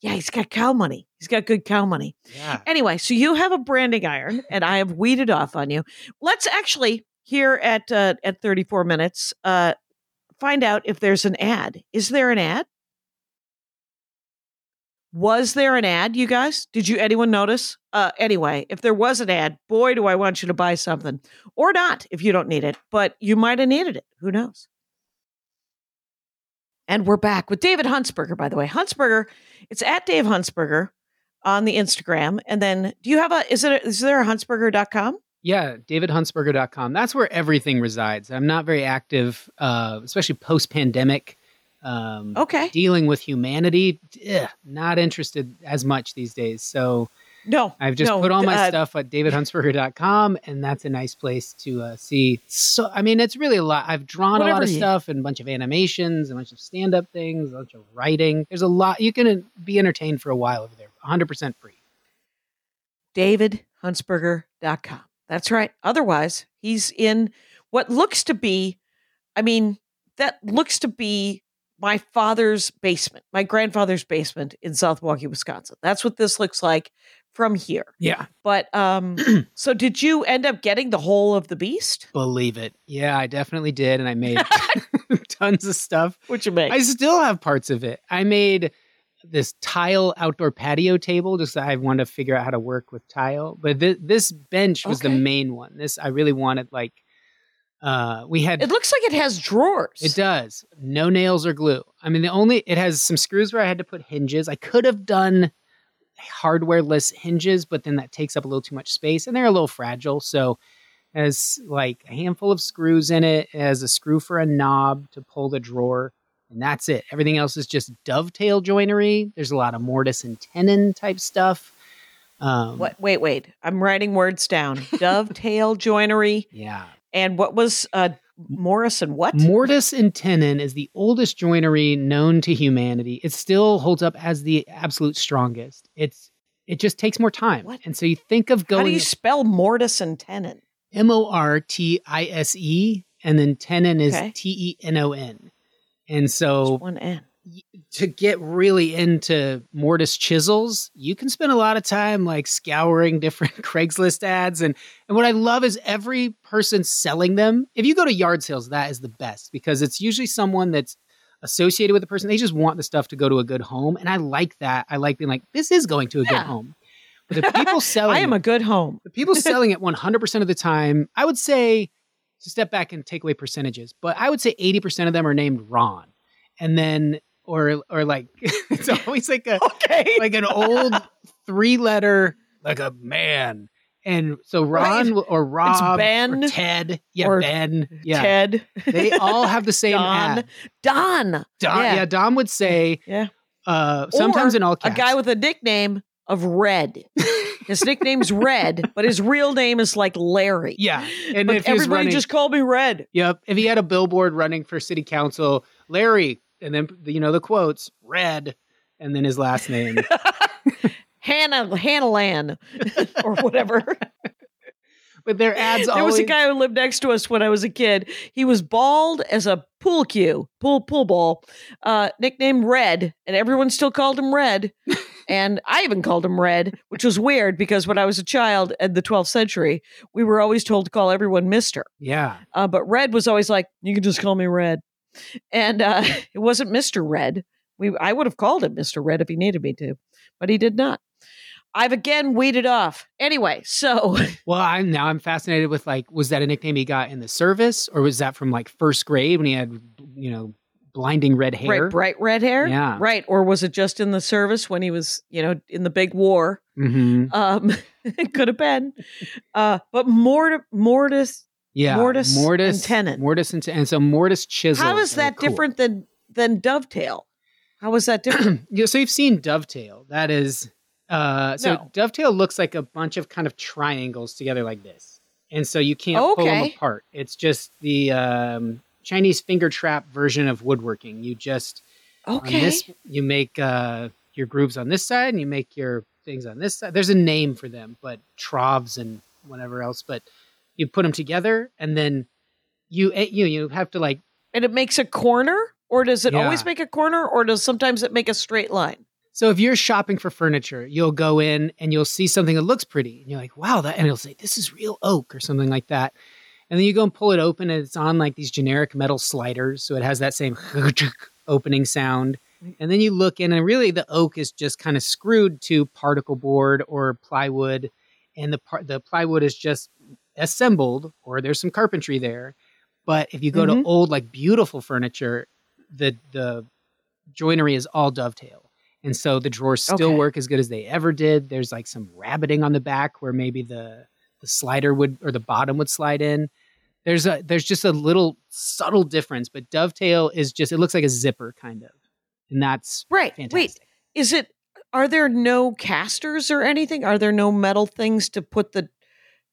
Yeah, he's got cow money. He's got good cow money. yeah. Anyway, so you have a branding iron *laughs* and I have weeded off on you. Let's actually here at uh, at 34 minutes uh, find out if there's an ad. Is there an ad? Was there an ad, you guys? Did you anyone notice? Uh, anyway, if there was an ad, boy, do I want you to buy something. Or not if you don't need it, but you might have needed it. Who knows? And we're back with David Huntsberger, by the way. Huntsberger, it's at Dave Huntsberger on the Instagram. And then do you have a, is it, a, is there a huntsberger.com? Yeah, davidhuntsberger.com. That's where everything resides. I'm not very active, uh, especially post pandemic. Um, Okay. Dealing with humanity, ugh, not interested as much these days. So No. I've just no, put all my uh, stuff at davidhuntsberger.com, and that's a nice place to uh, see. So, I mean, it's really a lot. I've drawn a lot of stuff and a bunch of animations, a bunch of stand up things, a bunch of writing. There's a lot. You can uh, be entertained for a while over there, 100% free. davidhuntsberger.com. That's right. Otherwise, he's in what looks to be, I mean, that looks to be my father's basement, my grandfather's basement in South Milwaukee, Wisconsin. That's what this looks like from here. Yeah. But um *clears throat* so did you end up getting the whole of the beast? Believe it. Yeah, I definitely did. And I made *laughs* tons of stuff. What you make? I still have parts of it. I made this tile outdoor patio table. Just I wanted to figure out how to work with tile, but th- this bench was the main one. This I really wanted. Like, uh, we had it looks like it has drawers. it does no nails or glue. I mean, the only it has some screws where I had to put hinges. I could have done hardwareless hinges, but then that takes up a little too much space, and they're a little fragile. So. as like a handful of screws in it. It has a screw for a knob to pull the drawer and that's it. Everything else is just dovetail joinery. There's a lot of mortise and tenon type stuff. Um, What wait, wait. I'm writing words down. *laughs* Dovetail joinery. Yeah. And what was uh and what? Mortise and tenon is the oldest joinery known to humanity. It still holds up as the absolute strongest. It's it just takes more time. What? And so you think of going. How do you spell mortise and tenon? M O R T I S E and then tenon is. T E N O N. And so one N. to get really into mortise chisels, you can spend a lot of time like scouring different *laughs* Craigslist ads. And, and what I love is every person selling them. If you go to yard sales, that is the best because it's usually someone that's associated with the person. They just want the stuff to go to a good home. And I like that. I like being like, this is going to a good home. But the people *laughs* selling I am a good home. the people *laughs* selling it 100% of the time, I would say, to step back and take away percentages, but I would say 80% of them are named Ron. And then, or, or like, *laughs* it's *laughs* always like a, Okay. like an old three letter, like a man. And so Ron or Rob Ben or Ted. Yeah, or Ben. Yeah. Ted. They all have the same Don. ad. Don. Don, Yeah. yeah. Dom would say, Yeah. uh, sometimes Or in all A guy with a nickname of Red. His nickname's Red, but his real name is like Larry. yeah. And But if everybody running, just called me Red. Yep. If he had a billboard running for city council, Larry, and then you know the quotes, red, and then his last name. *laughs* Hannah Hannah Lan *laughs* or whatever. but their ads there always was a guy who lived next to us when I was a kid. He was bald as a pool cue, pool pool ball, uh, nicknamed Red, and everyone still called him Red. *laughs* and I even called him Red, which was weird because when I was a child in the 12th century, we were always told to call everyone Mister. Yeah. Uh, but Red was always like, "You can just call me Red," and uh, *laughs* it wasn't Mister Red. We I would have called him Mister Red if he needed me to, but he did not. I've again weeded off. Anyway, so *laughs* Well, I'm now I'm fascinated with like, was that a nickname he got in the service, or was that from like first grade when he had you know blinding red hair? Right, bright red hair. Yeah. Right. Or was it just in the service when he was, you know, in the big war? hmm Um, *laughs* it could have been. Uh, but mort- mortis. Yeah. Mortise mortise, and tenon. mortise and, ten- and so mortise chisel. How is that different than than dovetail? How is that different? *clears throat* Yeah, so you've seen dovetail. That is, uh, so No. dovetail looks like a bunch of kind of triangles together like this, and so you can't pull them apart. It's just the um, Chinese finger trap version of woodworking. You just okay. this, you make uh, your grooves on this side, and you make your things on this side. There's a name for them, but troughs and whatever else. But you put them together, and then you eh, you you have to like and it makes a corner, or does it always make a corner, or does sometimes it make a straight line? So if you're shopping for furniture, you'll go in and you'll see something that looks pretty, and you're like, "Wow!" That, and it'll say, "This is real oak" or something like that. And then you go and pull it open, and it's on like these generic metal sliders, so it has that same *laughs* opening sound. And then you look in, and really the oak is just kind of screwed to particle board or plywood, and the par- the plywood is just assembled, or there's some carpentry there. But if you go Mhm. to old, like beautiful furniture, the the joinery is all dovetail. And so the drawers still Okay. work as good as they ever did. There's like some rabbeting on the back where maybe the the slider would or the bottom would slide in. There's a there's just a little subtle difference, but dovetail is just it looks like a zipper kind of. And that's Right. fantastic. Wait, is it? Are there no casters or anything? Are there no metal things to put the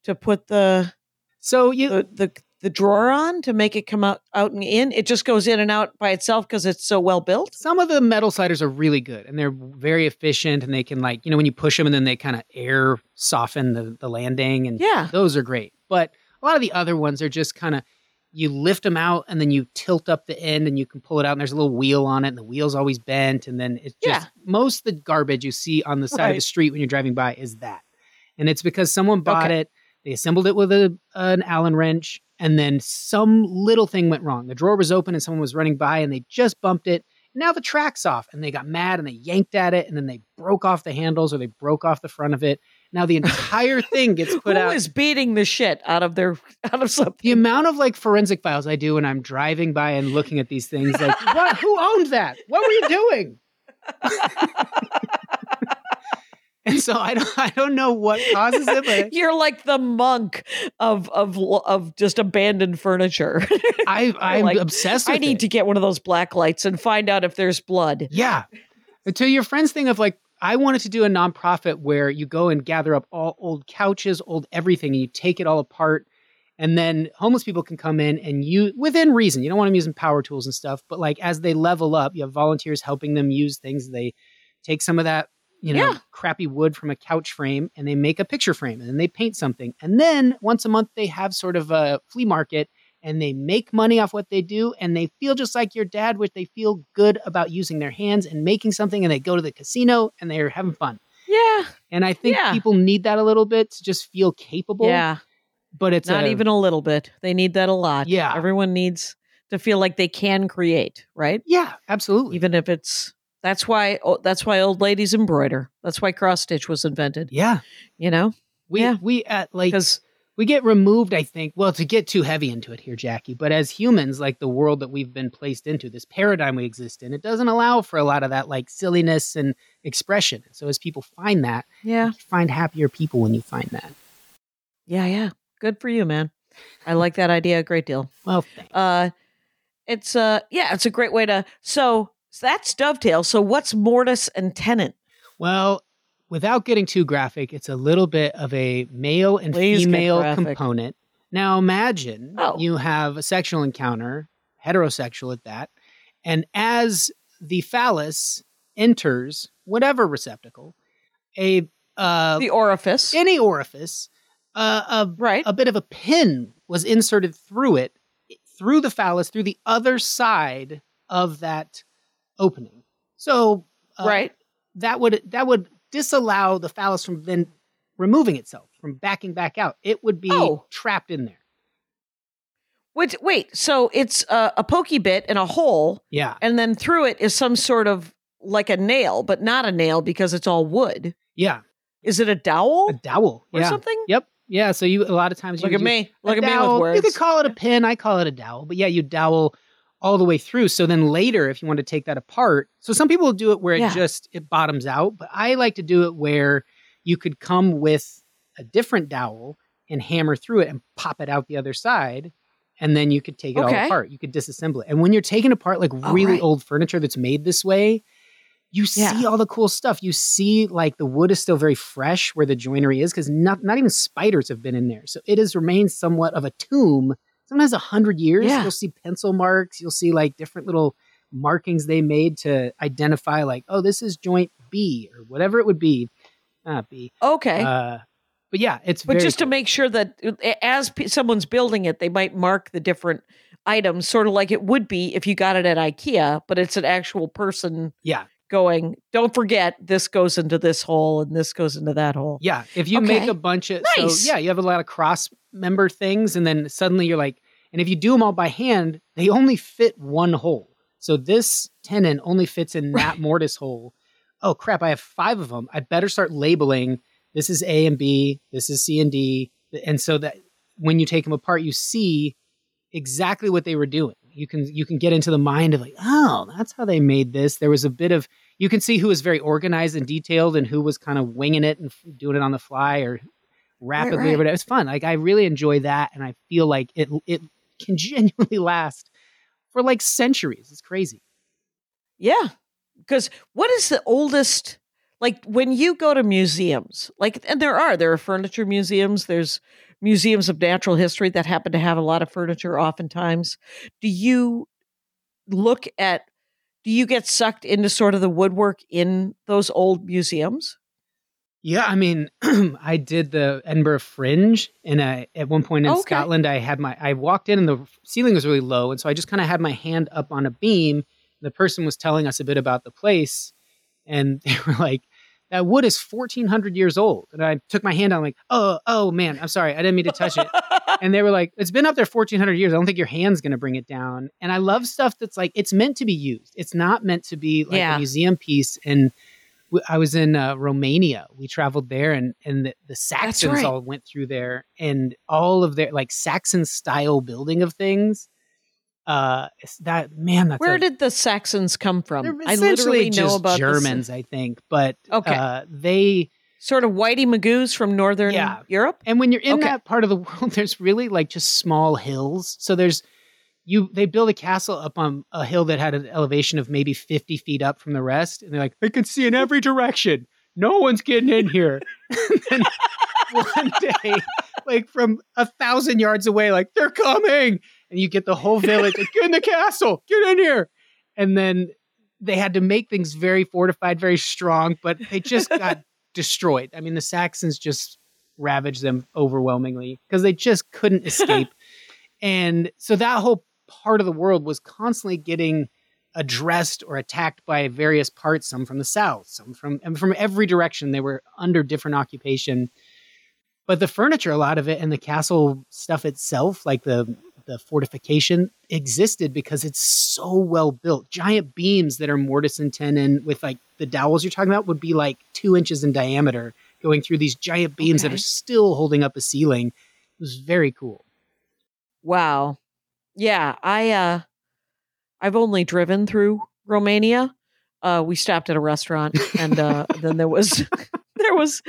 to put the So you the the, the drawer on to make it come out out and in? It just goes in and out by itself because it's so well built. some of the metal sliders are really good and they're very efficient and they can like, you know, when you push them and then they kind of air soften the, the landing and Yeah. those are great. But a lot of the other ones are just kind of you lift them out and then you tilt up the end and you can pull it out and there's a little wheel on it and the wheel's always bent and then it's just Yeah. most of the garbage you see on the side of the street when you're driving by is that. And it's because someone bought Okay. it, they assembled it with a an Allen wrench and then some little thing went wrong. The drawer was open and someone was running by and they just bumped it. Now the track's off and they got mad and they yanked at it and then they broke off the handles or they broke off the front of it. Now the entire *laughs* thing gets put Who out. is beating the shit out of their *laughs* out of something? the amount of like forensic files I do when I'm driving by and looking at these things, like, what? Who owned that? What were you doing? *laughs* and so I don't, I don't know what causes it, but *laughs* You're like the monk of of of just abandoned furniture. *laughs* I, I'm like, obsessed with I need it. to get one of those black lights and find out if there's blood. Yeah. To your friend's thing of like, I wanted to do a nonprofit where you go and gather up all old couches, old everything, and you take it all apart. And then homeless people can come in and you, within reason, you don't want them using power tools and stuff, but like as they level up, you have volunteers helping them use things. They take some of that, you know, Yeah. crappy wood from a couch frame and they make a picture frame and then they paint something. And then once a month, they have sort of a flea market and they make money off what they do and they feel just like your dad which they feel good about using their hands and making something and they go to the casino and they're having fun Yeah. and i think Yeah. people need that a little bit to just feel capable Yeah. but it's Not a- even a little bit. They need that a lot. Yeah. Everyone needs to feel like they can create, right? yeah absolutely Even if it's that's why that's why old ladies embroider. That's why cross stitch was invented. yeah You know, we Yeah. we at like because we get removed i think well to get too heavy into it here jackie but as humans like the world that we've been placed into this paradigm we exist in it doesn't allow for a lot of that like silliness and expression so as people find that yeah, find happier people when you find that yeah, yeah. Good for you, man. I like that idea a great deal. well thanks. Uh, it's uh, yeah, it's a great way to. So that's dovetail. So what's mortise and tenon? Well, without getting too graphic, it's a little bit of a male and Please female component. Now imagine Oh. you have a sexual encounter, heterosexual at that, and as the phallus enters whatever receptacle, a uh, the orifice, any orifice, uh, a, right? a bit of a pin was inserted through it, through the phallus, through the other side of that opening. So, uh, right. that would that would disallow the phallus from then removing itself from backing back out. It would be Oh. trapped in there. Wait, wait. So it's a, a pokey bit in a hole, Yeah, and then through it is some sort of like a nail, but not a nail because it's all wood. yeah, Is it a dowel a dowel or yeah. something? Yep, yeah. So you a lot of times Look at me. Look a at me dowel. with words. You could call it a pin. I call it a dowel, but yeah, you dowel all the way through. So then later, if you want to take that apart, so some people do it where it Yeah. just it bottoms out, but I like to do it where you could come with a different dowel and hammer through it and pop it out the other side. And then you could take it all apart. You could disassemble it. And when you're taking apart like All really right. old furniture that's made this way, you see all the cool stuff. You see like the wood is still very fresh where the joinery is because not not even spiders have been in there. So it has remained somewhat of a tomb. Sometimes a hundred years, Yeah. you'll see pencil marks. You'll see like different little markings they made to identify like, oh, this is joint B or whatever it would be. Not B. Okay. Uh, but yeah, it's but just to make sure that as p- someone's building it, they might mark the different items, sort of like it would be if you got it at IKEA, but it's an actual person yeah, going, don't forget, this goes into this hole and this goes into that hole. Yeah, if you make a bunch of Nice. so yeah, you have a lot of cross member things, and then suddenly you're like, and if you do them all by hand, they only fit one hole. So this tenon only fits in that mortise hole. Oh crap! I have five of them. I better start labeling. This is A and B. This is C and D. And so that when you take them apart, you see exactly what they were doing. You can you can get into the mind of like, oh, that's how they made this. There was a bit of you can see who was very organized and detailed, and who was kind of winging it and doing it on the fly or rapidly right. or whatever. It's fun. Like I really enjoy that, and I feel like it it can *laughs* genuinely last for like centuries. It's crazy. Yeah. Because what is the oldest, like when you go to museums, like, and there are, there are furniture museums, there's museums of natural history that happen to have a lot of furniture oftentimes. Do you look at, do you get sucked into sort of the woodwork in those old museums? Yeah, I mean, *clears throat* I did the Edinburgh Fringe, and I, at one point in Okay. Scotland, I had my I walked in and the ceiling was really low, and so I just kind of had my hand up on a beam. The person was telling us a bit about the place, and *laughs* they were like, "That wood is fourteen hundred years old." And I took my hand out, I'm like, "Oh, oh man, I'm sorry, I didn't mean to touch it." *laughs* and they were like, "It's been up there fourteen hundred years. I don't think your hand's going to bring it down." And I love stuff that's like it's meant to be used. It's not meant to be like Yeah. a museum piece. And w- I was in uh, Romania. We traveled there, and and the, the Saxons right. all went through there, and all of their like Saxon style building of things. Uh, that man, that's Where a, did the Saxons come from? I literally know about Germans, I think, but Okay. uh, they sort of Whitey Magoos from Northern Yeah. Europe. And when you're in Okay. that part of the *laughs* world, there's really like just small hills. So there's you they build a castle up on a hill that had an elevation of maybe 50 feet up from the rest. And they're like, they can see in every direction. No one's getting in here. *laughs* and one day, like from a thousand yards away, like, they're coming. And you get the whole village, like, get in the castle, get in here. And then they had to make things very fortified, very strong, but they just *laughs* got destroyed. I mean, the Saxons just ravaged them overwhelmingly because they just couldn't escape. *laughs* and so that whole part of the world was constantly getting addressed or attacked by various parts, some from the south, some from and from every direction. They were under different occupation. But the furniture, a lot of it, and the castle stuff itself, like the the fortification, existed because it's so well built. Giant beams that are mortise and tenon with like the dowels you're talking about would be like two inches in diameter, going through these giant beams that are still holding up a ceiling. It was very cool. Wow. Yeah, I uh I've only driven through Romania. Uh we stopped at a restaurant and uh then there was *laughs* *laughs* there was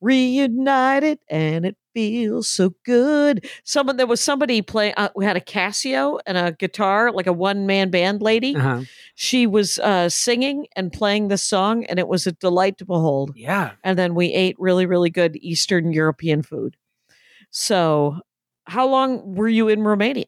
reunited and it feels so good. Someone there was somebody playing uh, we had a Casio and a guitar like a one man band lady. Uh-huh. She was uh singing and playing the song and it was a delight to behold Yeah. and then we ate really really good eastern european food so how long were you in romania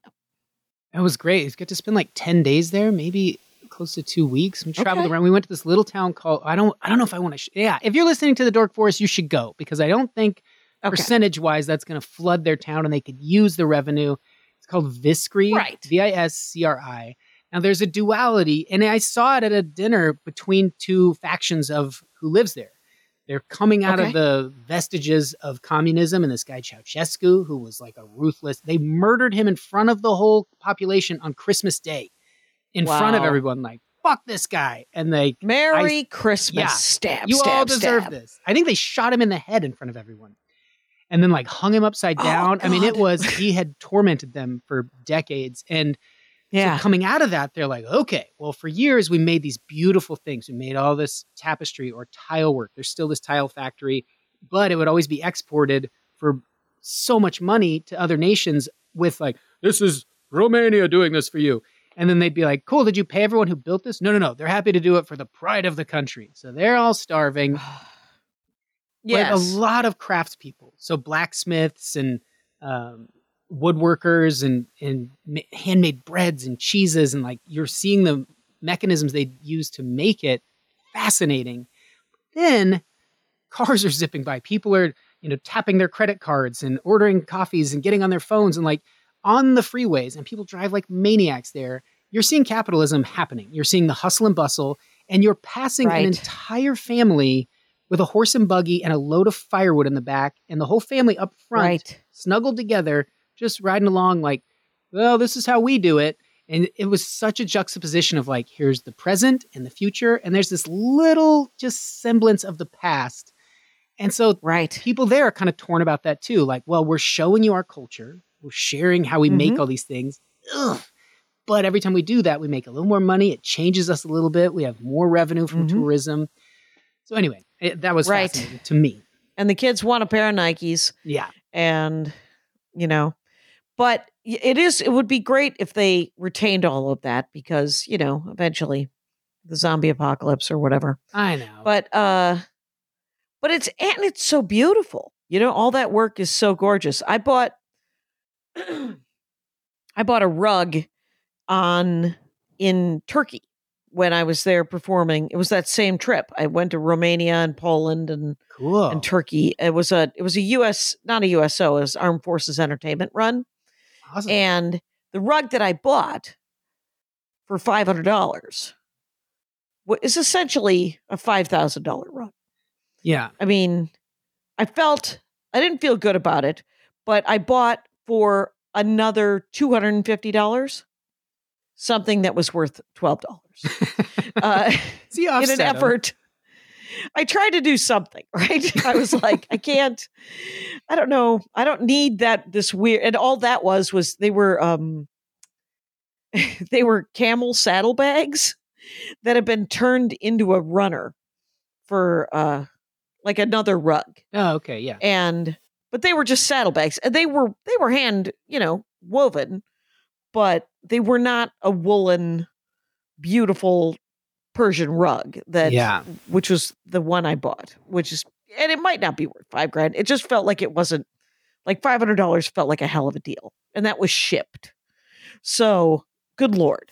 It was great. You get to spend like 10 days there, maybe close to two weeks. We traveled Okay. around. We went to this little town called, I don't, I don't know if I want to, sh- yeah. If you're listening to the Dork Forest, you should go because I don't think okay percentage wise that's going to flood their town and they could use the revenue. It's called Viscri, Right. V I S C R I. Now there's a duality, and I saw it at a dinner between two factions of who lives there. They're coming out Okay. of the vestiges of communism, and this guy Ceausescu, who was like a ruthless, they murdered him in front of the whole population on Christmas Day, in front of everyone, like fuck this guy, and they merry christmas yeah. stab you stab all deserve stab. this. I think they shot him in the head in front of everyone. And then like hung him upside Oh, down. I mean, it was he had tormented them for decades. And yeah so coming out of that, they're like, okay, well, for years we made these beautiful things. We made all this tapestry or tile work. There's still this tile factory, but it would always be exported for so much money to other nations with like, this is Romania doing this for you. And then they'd be like, cool, did you pay everyone who built this? No, no, no. They're happy to do it for the pride of the country. So they're all starving. *sighs* Oh. Yes. But a lot of craftspeople. So blacksmiths and um, woodworkers and, and handmade breads and cheeses. And like you're seeing the mechanisms they use to make it fascinating. Then cars are zipping by. People are, you know, tapping their credit cards and ordering coffees and getting on their phones and like on the freeways and people drive like maniacs there. You're seeing capitalism happening. You're seeing the hustle and bustle and you're passing Right. an entire family with a horse and buggy and a load of firewood in the back and the whole family up front right. snuggled together just riding along like well this is how we do it and it was such a juxtaposition of like here's the present and the future and there's this little just semblance of the past and so Right. people there are kind of torn about that too like well we're showing you our culture we're sharing how we make Mhm. all these things Ugh. but every time we do that we make a little more money it changes us a little bit we have more revenue from Mhm. tourism so anyway it, that was Right. fascinating to me. And the kids want a pair of Nikes. Yeah. And you know but it is it would be great if they retained all of that because you know eventually the zombie apocalypse or whatever. I know. But uh but it's and it's so beautiful. You know all that work is so gorgeous. I bought *clears throat* i bought a rug on in turkey when i was there performing it was that same trip. I went to romania and poland and cool. And turkey. It was a it was a us not a uso it was armed forces entertainment run. Awesome. and the rug that i bought for $500 wa- is essentially a $5000 rug. Yeah. I mean, I felt I didn't feel good about it, but I bought for another two hundred and fifty dollars something that was worth twelve dollars. *laughs* uh, See, in an effort, I tried to do something. *laughs* Right? I was like, I can't. I don't know. I don't need that. This weird and all that was was they were um *laughs* they were camel saddlebags that had been turned into a runner for uh like another rug Oh, okay, yeah. and but they were just saddlebags and they were they were hand you know woven but they were not a woolen beautiful persian rug that Yeah. which was the one i bought which is and it might not be worth five grand it just felt like it wasn't like $500 felt like a hell of a deal and that was shipped so good lord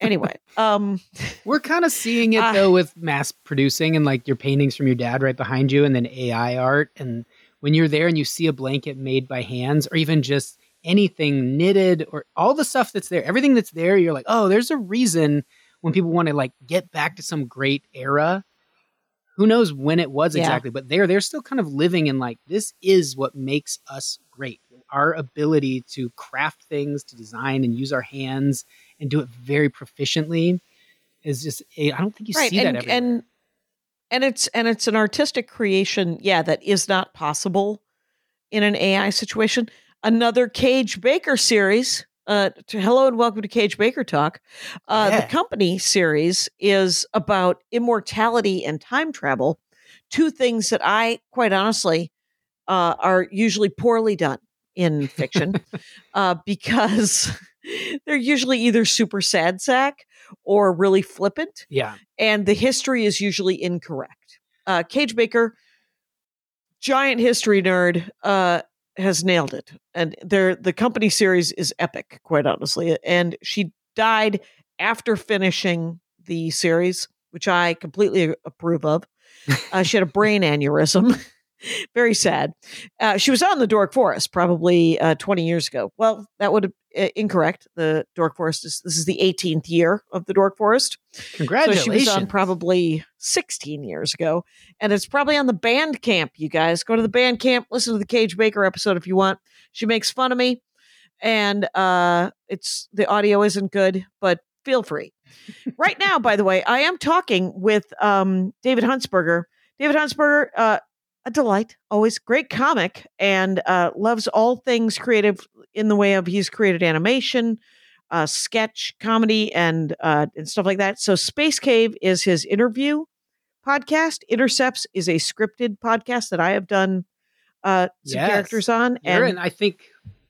anyway *laughs* um We're kind of seeing it Ah. though with mass producing and like your paintings from your dad right behind you and then AI art. And when you're there and you see a blanket made by hands or even just anything knitted or all the stuff that's there, everything that's there, you're like, oh, there's a reason when people want to like get back to some great era. Who knows when it was Yeah. exactly, but they're they're still kind of living in like this is what makes us great. Our ability to craft things, to design and use our hands and do it very proficiently is just eh, I don't think you see that everywhere. and and it's and it's an artistic creation yeah that is not possible in an ai situation another Kage Baker series uh to hello and welcome to Kage Baker talk uh Yeah. the company series is about immortality and time travel two things that i quite honestly uh are usually poorly done in fiction *laughs* uh because they're usually either super sad sack or really flippant yeah, and the history is usually incorrect. Uh, Kage Baker, giant history nerd, uh, has nailed it, and there, the company series is epic, quite honestly. And she died after finishing the series, which I completely approve of. Uh, she had a brain aneurysm. *laughs* Very sad. Uh, she was on the Dork Forest probably uh, 20 years ago. Well, that would uh, incorrect. The Dork Forest is this is the 18th year of the Dork Forest. congratulations. So she was on probably 16 years ago. And it's probably on the Bandcamp, you guys. Go to the Bandcamp, listen to the Kage Baker episode if you want. She makes fun of me. And uh it's the audio isn't good, but feel free. right now, by the way, I am talking with um David Huntsberger. David Huntsberger, uh a delight, always great comic, and uh, loves all things creative in the way of he's created animation, uh, sketch, comedy, and uh, and stuff like that. So Space Cave is his interview podcast. Intercepts is a scripted podcast that I have done uh, some Yes. characters on, You're and in, I think,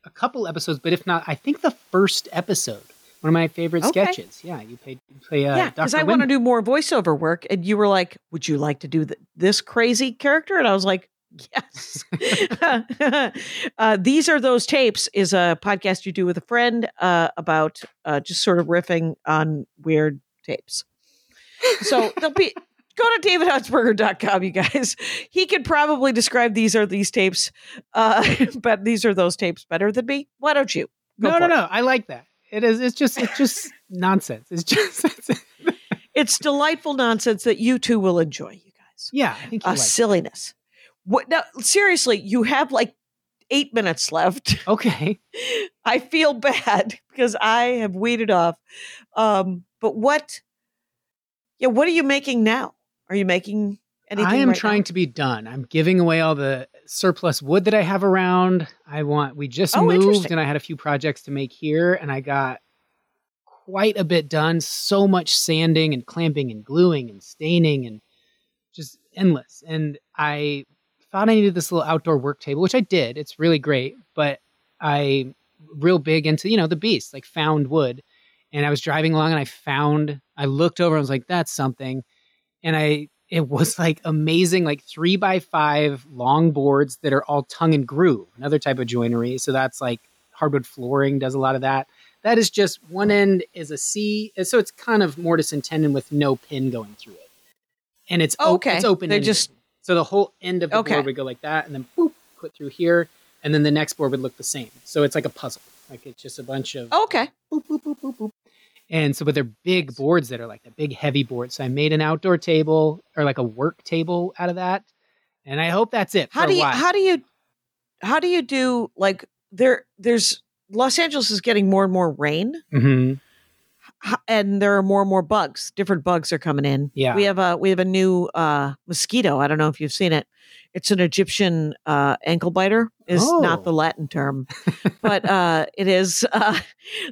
a couple episodes, but if not, I think the first episode. One of my favorite Okay. sketches. Yeah, you play you play uh, yeah, because I want to do more voiceover work, and you were like, "Would you like to do th- this crazy character?" And I was like, "Yes." *laughs* uh, These are those tapes is a podcast you do with a friend uh, about uh, just sort of riffing on weird tapes. So they'll be. *laughs* Go to davidhuntsberger.com, you guys. He could probably describe these are these tapes, uh, *laughs* but these are those tapes better than me. Why don't you? No, no, it. no. I like that. It is. It's just. It's just nonsense. It's just. *laughs* It's, delightful nonsense that you two will enjoy, you guys. yeah, I think you uh, like. it. silliness. What now? Seriously, you have like eight minutes left. *laughs* Okay. I feel bad *laughs* because I have weeded off. Um, but what? Yeah, what are you making now? Are you making anything? I am right trying now? to be done. I'm giving away all the surplus wood that I have around. I want. We just Oh, moved, and I had a few projects to make here, and I got quite a bit done. So much sanding and clamping and gluing and staining and just endless. And I thought I needed this little outdoor work table, which I did. It's really great, but I real big into you know the beast, like found wood. And I was driving along, and I found. I looked over, and I was like, "That's something." And I it was *laughs* like amazing, like three by five long boards that are all tongue and groove, another type of joinery. So that's like hardwood flooring does a lot of that. That is just one end is a C, so it's kind of mortise and tenon with no pin going through it, and it's o- Okay. it's open. They're just- so the whole end of the Okay. board would go like that, and then boop, put through here, and then the next board would look the same. So it's like a puzzle, like it's just a bunch of Okay. boop, boop, boop, boop, boop. And so, but they're big boards that are like the big heavy boards. So I made an outdoor table or like a work table out of that. And I hope that's it. How for do a you? How do you? How do you do? Like there, there's Los Angeles is getting more and more rain. Mhm. and there are more and more bugs. Different bugs are coming in. Yeah. we have a we have a new uh, mosquito. I don't know if you've seen it. It's an Egyptian uh, ankle biter. Is Oh. not the Latin term, *laughs* but uh, it is. Uh,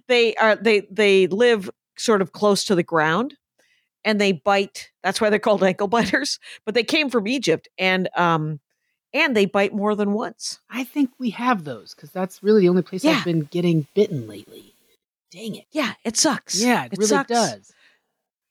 they are they they live sort of close to the ground, and they bite. That's why they're called ankle *laughs* biters. But they came from Egypt, and um, and they bite more than once. I think we have those because that's really the only place Yeah. I've been getting bitten lately. Dang it. Yeah, it sucks. Yeah, it, really sucks. does.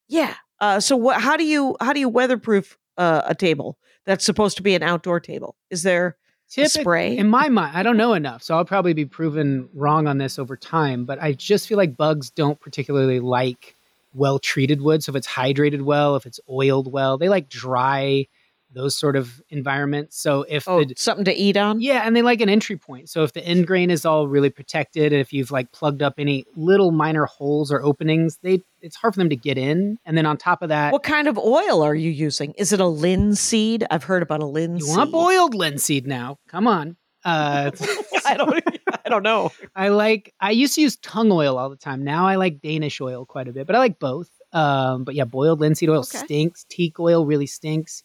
Yeah. Uh, so what? How do you how do you weatherproof uh, a table that's supposed to be an outdoor table? Is there Typic- spray? In my mind, I don't know enough, so I'll probably be proven wrong on this over time. But I just feel like bugs don't particularly like well treated wood. So if it's hydrated well, if it's oiled well, they like dry, those sort of environments. So if oh, the something to eat on? yeah, and they like an entry point. So if the end grain is all really protected, if you've like plugged up any little minor holes or openings, they it's hard for them to get in. And then on top of that, What kind of oil are you using? Is it a linseed? I've heard about a linseed. you want boiled linseed now? Come on. Uh, *laughs* I don't. I don't know. I like. I used to use tung oil all the time. Now I like Danish oil quite a bit, but I like both. Um, but yeah, boiled linseed oil Okay. stinks. Teak oil really stinks.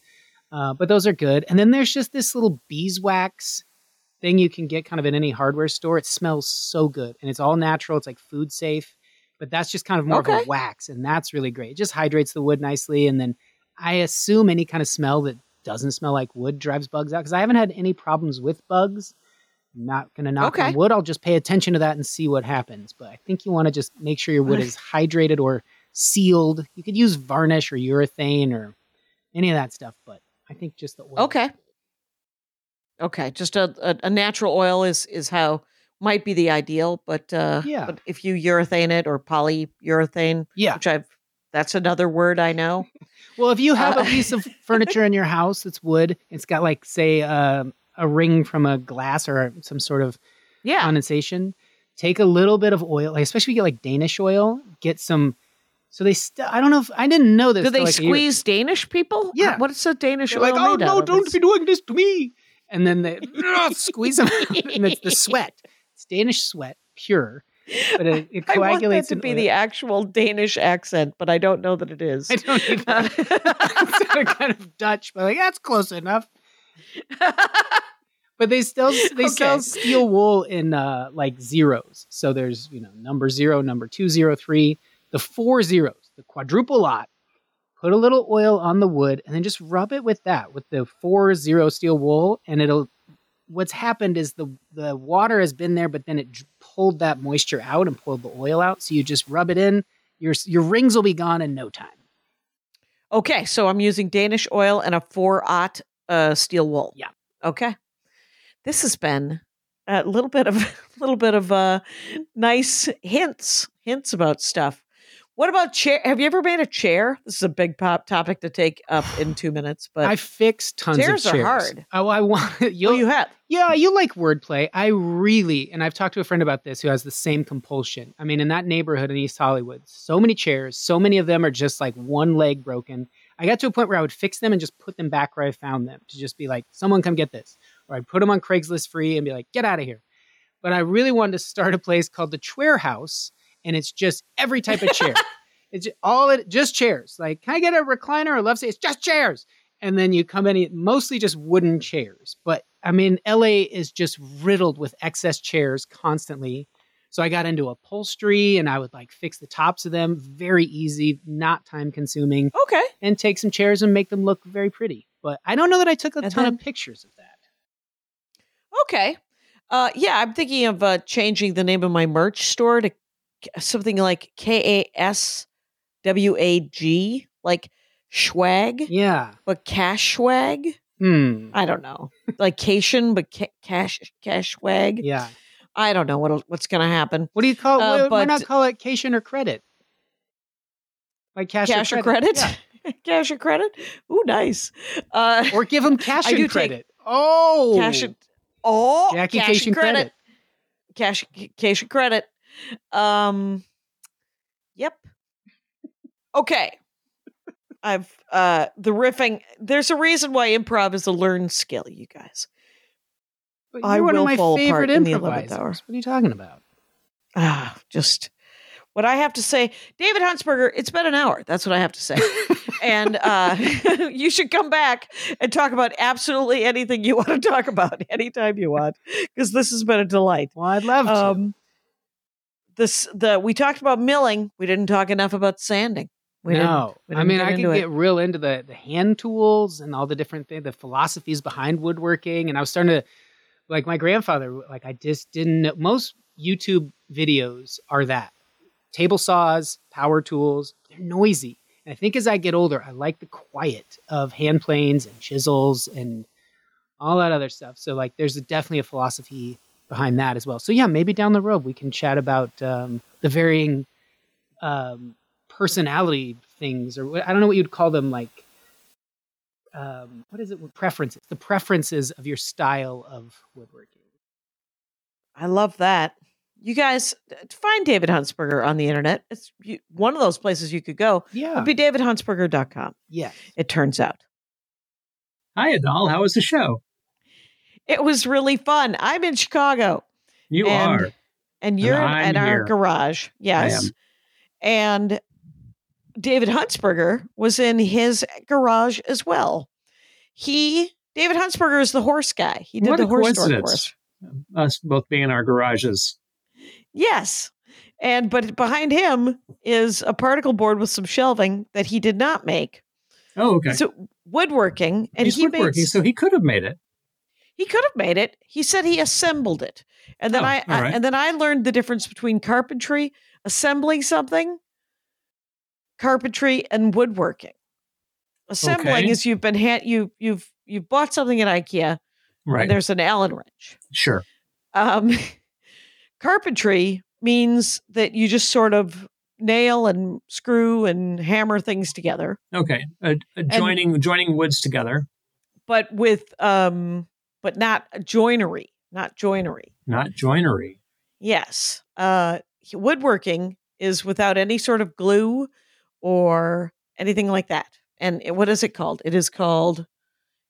Uh, but those are good. And then there's just this little beeswax thing you can get kind of in any hardware store. It smells so good, and it's all natural. It's like food safe, but that's just kind of more of a wax, and that's really great. It just hydrates the wood nicely, and then I assume any kind of smell that doesn't smell like wood drives bugs out because I haven't had any problems with bugs. I'm not gonna knock Okay. on wood. I'll just pay attention to that and see what happens. But I think you want to just make sure your wood is hydrated or sealed. You could use varnish or urethane or any of that stuff, but I think just the oil. Okay. Okay. Just a, a, a natural oil is is how might be the ideal, but uh, Yeah. But if you urethane it or polyurethane, Yeah. which I've that's another word I know. *laughs* Well, if you have Uh, a piece of *laughs* furniture in your house that's wood, it's got like say um a ring from a glass or some sort of Yeah. condensation. Take a little bit of oil, like, especially if you get like Danish oil. Get some. So they. St- I don't know if I didn't know this. Do they like, squeeze Danish people? Yeah. What is a Danish They're like, oh no, don't be doing this to me. And then they *laughs* *laughs* squeeze them, and it's the sweat. It's Danish sweat, pure, but it, it *laughs* I want that to be oil. the actual Danish accent, but I don't know that it is. I don't either. it's sort of kind of Dutch, but like that's close enough. But they still they sell Okay. steel wool in uh, like zeros. So there's you know number zero, number two zero three, the four zeros, the quadruple lot. Put a little oil on the wood and then just rub it with that with the four zero steel wool, and it'll what's happened is the the water has been there, but then it pulled that moisture out and pulled the oil out. So you just rub it in. Your your rings will be gone in no time. Okay, so I'm using Danish oil and a four aught uh, steel wool. Yeah. Okay. This has been a little bit of a *laughs* little bit of uh, nice hints hints about stuff. What about chair? Have you ever made a chair? This is a big pop topic to take up *sighs* in two minutes, but I fixed tons of chairs of are hard. Oh, I want oh, *laughs* you'll, you have. Yeah, you like wordplay. I really, and I've talked to a friend about this who has the same compulsion. I mean, in that neighborhood in East Hollywood, so many chairs, so many of them are just like one leg broken. I got to a point where I would fix them and just put them back where I found them to just be like, someone come get this. Or I'd put them on Craigslist free and be like, get out of here. But I really wanted to start a place called the Chair House, and it's just every type of chair. *laughs* it's all it, just chairs. Like, can I get a recliner or love seat? It's just chairs and then you come in mostly just wooden chairs. But I mean, LA is just riddled with excess chairs constantly. So I got into upholstery and I would like fix the tops of them. Very easy, not time consuming, Okay. and take some chairs and make them look very pretty. But I don't know that I took a And ton then- of pictures of that. Okay. Uh, yeah, I'm thinking of uh, changing the name of my merch store to something like K A S W A G, like swag, Yeah. but cash swag. Hmm. I don't know, like Kashian, but ca- cash cash swag. Yeah. I don't know what what's going to happen. What do you call? Uh, why, why not call it Kashian or credit? Like cash, cash or credit? Yeah. *laughs* cash or credit? Ooh, nice. Uh, Or give them *laughs* cash and credit. oh, cash. and- Oh, Jackie cash Kashian and credit. credit. Cash cash and credit. Um. Yep. Okay. I've uh the riffing. There's a reason why improv is a learned skill, you guys. But I You're one will of my fall apart favorite in the 11th improvisers. hour. What are you talking about? Ah, just what I have to say. David Huntsberger, it's been an hour. That's what I have to say. and uh, *laughs* you should come back and talk about absolutely anything you want to talk about anytime you want, because this has been a delight. Well, I'd love to. This the we talked about milling. We didn't talk enough about sanding. We no, didn't, we I didn't mean I can it. get real into the the hand tools and all the different things, the philosophies behind woodworking, and I was starting to like my grandfather. Like I just didn't. know Most YouTube videos are that table saws, power tools. They're noisy, and I think as I get older, I like the quiet of hand planes and chisels and all that other stuff. So like, there's a, definitely a philosophy behind that as well. So yeah, maybe down the road we can chat about um, the varying um, personality things, or I don't know what you'd call them, like um, what is it? Preferences. The preferences of your style of woodworking. I love that. You guys find David Huntsberger on the internet. It's you, one of those places you could go. Yeah. It'd be davidhuntsberger.com. yeah. It turns out. Hi, Adal. How was the show? It was really fun. I'm in Chicago. You and, are. And you're I'm at our garage. Yes. And David Huntsberger was in his garage as well. He, David Huntsberger, is the horse guy. He did What the a horse store coincidence. course. Us both being in our garages. Yes. And but behind him is a particle board with some shelving that he did not make. Oh, okay. So woodworking, and He's he woodworking, made, so he could have made it. He could have made it. He said he assembled it, and then Oh, I, I right. and then I learned the difference between carpentry, assembling something, carpentry, and woodworking. Assembling Okay. is you've been hand you you've you've bought something at IKEA, Right. and there's an Allen wrench. Sure. Um, *laughs* carpentry means that you just sort of nail and screw and hammer things together, Okay. Uh, uh, joining joining woods together, but with um, but not joinery, not joinery. not joinery. Yes, uh, woodworking is without any sort of glue or anything like that. And it, what is it called? It is called.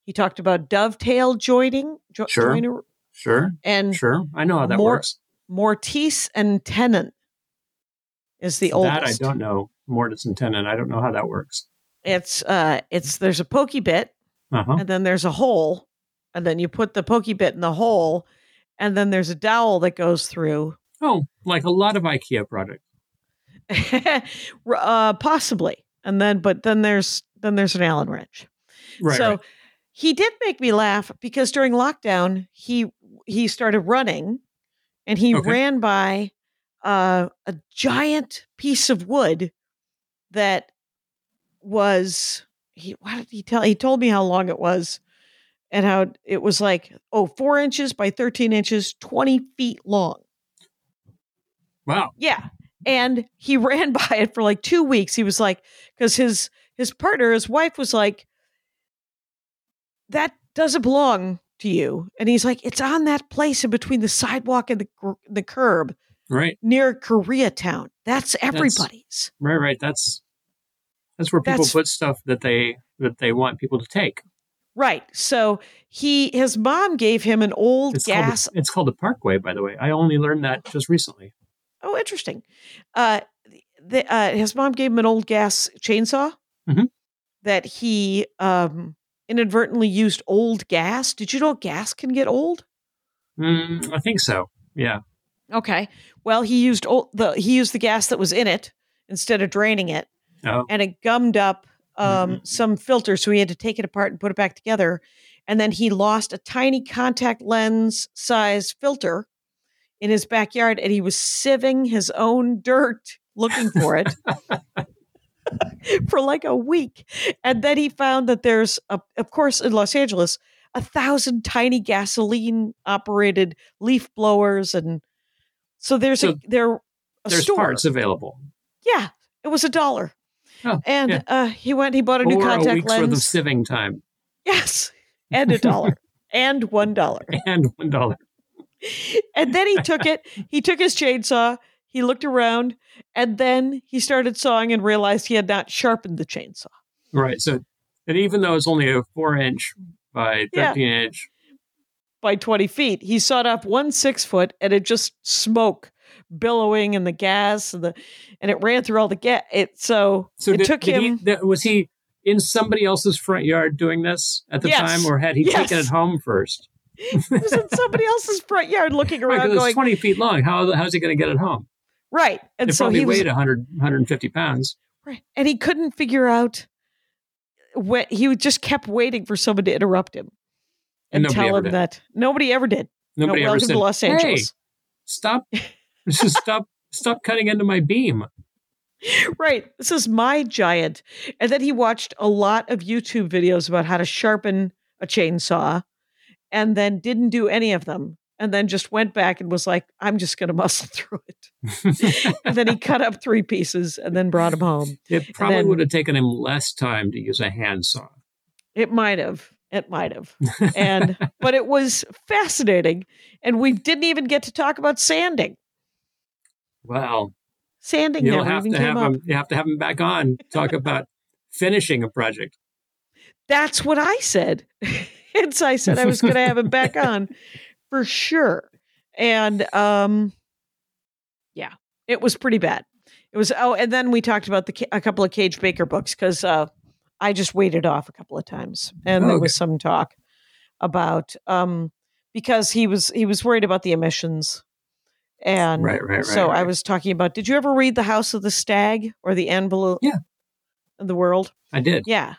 He talked about dovetail joining, jo- Sure. joiner- Sure. and Sure. I know how that works. mortise and tenon is the oldest. That I don't know. Mortise and tenon. I don't know how that works. It's uh, it's there's a pokey bit Uh huh. and then there's a hole, and then you put the pokey bit in the hole, and then there's a dowel that goes through. Oh, like a lot of IKEA products. *laughs* uh, possibly, and then but then there's then there's an Allen wrench. Right. so right. he did make me laugh because during lockdown he he started running and he Okay. ran by uh, a giant piece of wood that was he what did he tell he told me how long it was and how it was like oh four inches by 13 inches 20 feet long Wow. yeah. And he *laughs* ran by it for like two weeks. He was like, because his his partner, his wife was like, that doesn't belong to you. And he's like, it's on that place in between the sidewalk and the the curb Right. near Koreatown. That's everybody's. Right. Right. That's that's where people That's- put stuff that they that they want people to take. Right. So he his mom gave him an old It's gas called the, it's called the Parkway, by the way. I only learned that just recently. Oh, interesting. Uh, the, uh, his mom gave him an old gas chainsaw Mhm. that he um, inadvertently used old gas. Did you know gas can get old? Mm, I think so. Yeah. Okay. Well, he used old, the he used the gas that was in it instead of draining it, Oh. and it gummed up um, Mhm. some filter, so he had to take it apart and put it back together. And then he lost a tiny contact lens size filter in his backyard, and he was sieving his own dirt looking for it *laughs* for like a week. And then he found that there's, a, of course, in Los Angeles, a thousand tiny gasoline operated leaf blowers, and so there's So a there a There's store. parts available. Yeah, it was a dollar. Oh, and yeah. uh, he went. He bought a new or a contact week's worth of lens. sieving time yes, and a dollar, *laughs* and one dollar. and one dollar. And then he took it. He took his chainsaw. He looked around, and then he started sawing and realized he had not sharpened the chainsaw. Right. So, and even though it's only a four inch by Yeah. 13 inch, by 20 feet. He sawed off one six foot and it just smoke billowing and the gas and the and it ran through all the gas. It so, so it did, took did him He, that- was he in somebody else's front yard doing this at the Yes. time, or had he Yes. taken it home first? *laughs* he was in somebody else's front yard looking Right, around it's going 20 feet long. How how's he going to get it home? right. And It so probably he was weighed 100, 150 pounds. right. And he couldn't figure out what he just kept waiting for someone to interrupt him And and, tell him did. that nobody ever did. Nobody no, ever said, to Los "Hey, *laughs* Angeles. stop, stop, stop cutting into my beam." right. This is my giant. And then he watched a lot of YouTube videos about how to sharpen a chainsaw and then didn't do any of them. And then just went back and was like, I'm just going to muscle *laughs* through it. and then he cut up three pieces and then brought them home. It probably then- would have taken him less time to use a handsaw. It might have. It might have. And, but it was fascinating. And we didn't even get to talk about sanding. Wow. Sanding You'll never have even to came have up. him. You have to have him back on. Talk about finishing a project. That's what I said. *laughs* and so I said I was going to have him back *laughs* on for sure. And um, yeah, it was pretty bad. It was. Oh, and then we talked about the a couple of Kage Baker books because uh, I just waited off a couple of times, and there Okay. was some talk about um, because he was he was worried about the emissions. And Right, right, right, so I was talking about. Did you ever read The House of the Stag or The Anvil of? Yeah. the World. I did. Yeah.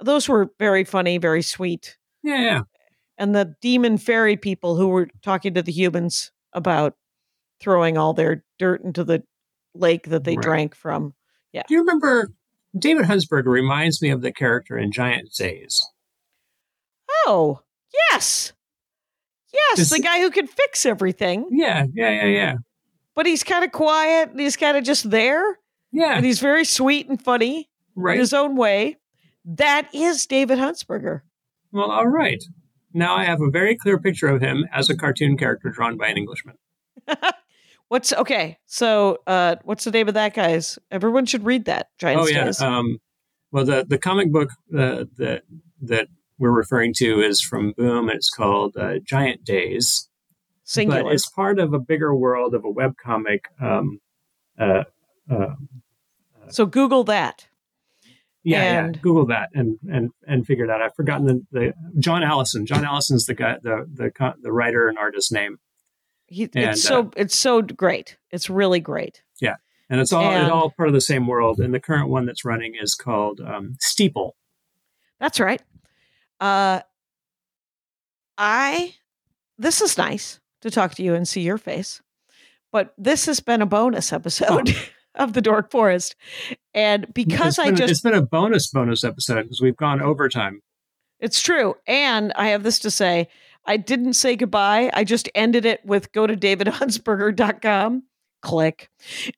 Those were very funny, very sweet. Yeah, yeah. And the demon fairy people who were talking to the humans about throwing all their dirt into the lake that they drank from. Yeah. Do you remember David Huntsberger reminds me of the character in Giant Days? Oh, yes. Yes, Is- the guy who can fix everything, Yeah, yeah, yeah, yeah. but he's kind of quiet and he's kind of just there Yeah, and he's very sweet and funny in right. his own way. That is David Huntsberger. Well, all right. Now I have a very clear picture of him as a cartoon character drawn by an Englishman. *laughs* What's okay? So, uh, what's the name of that, guys? Everyone should read that. Giant oh yeah. Um, well, the the comic book uh, that that we're referring to is from Boom, it's called uh, Giant Days. Singular. But it's part of a bigger world of a webcomic. Um, uh, uh, so Google that. yeah, And- yeah. Google that and and and figure it out. I've forgotten the, the John Allison. John Allison's the guy, the the the writer and artist name, He, And, uh, it's so it's so great. It's really great. Yeah, and it's all And- it's all part of the same world. And the current one that's running is called um, Steeple. That's right. Uh, I, this is nice to talk to you and see your face, but this has been a bonus episode *laughs* of the Dork Forest. And because I just it's been a bonus bonus episode because we've gone overtime. It's true. And I have this to say I didn't say goodbye. I just ended it with go to davidhuntsberger.com, click.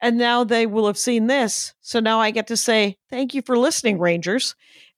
And now they will have seen this. So now I get to say thank you for listening, Rangers.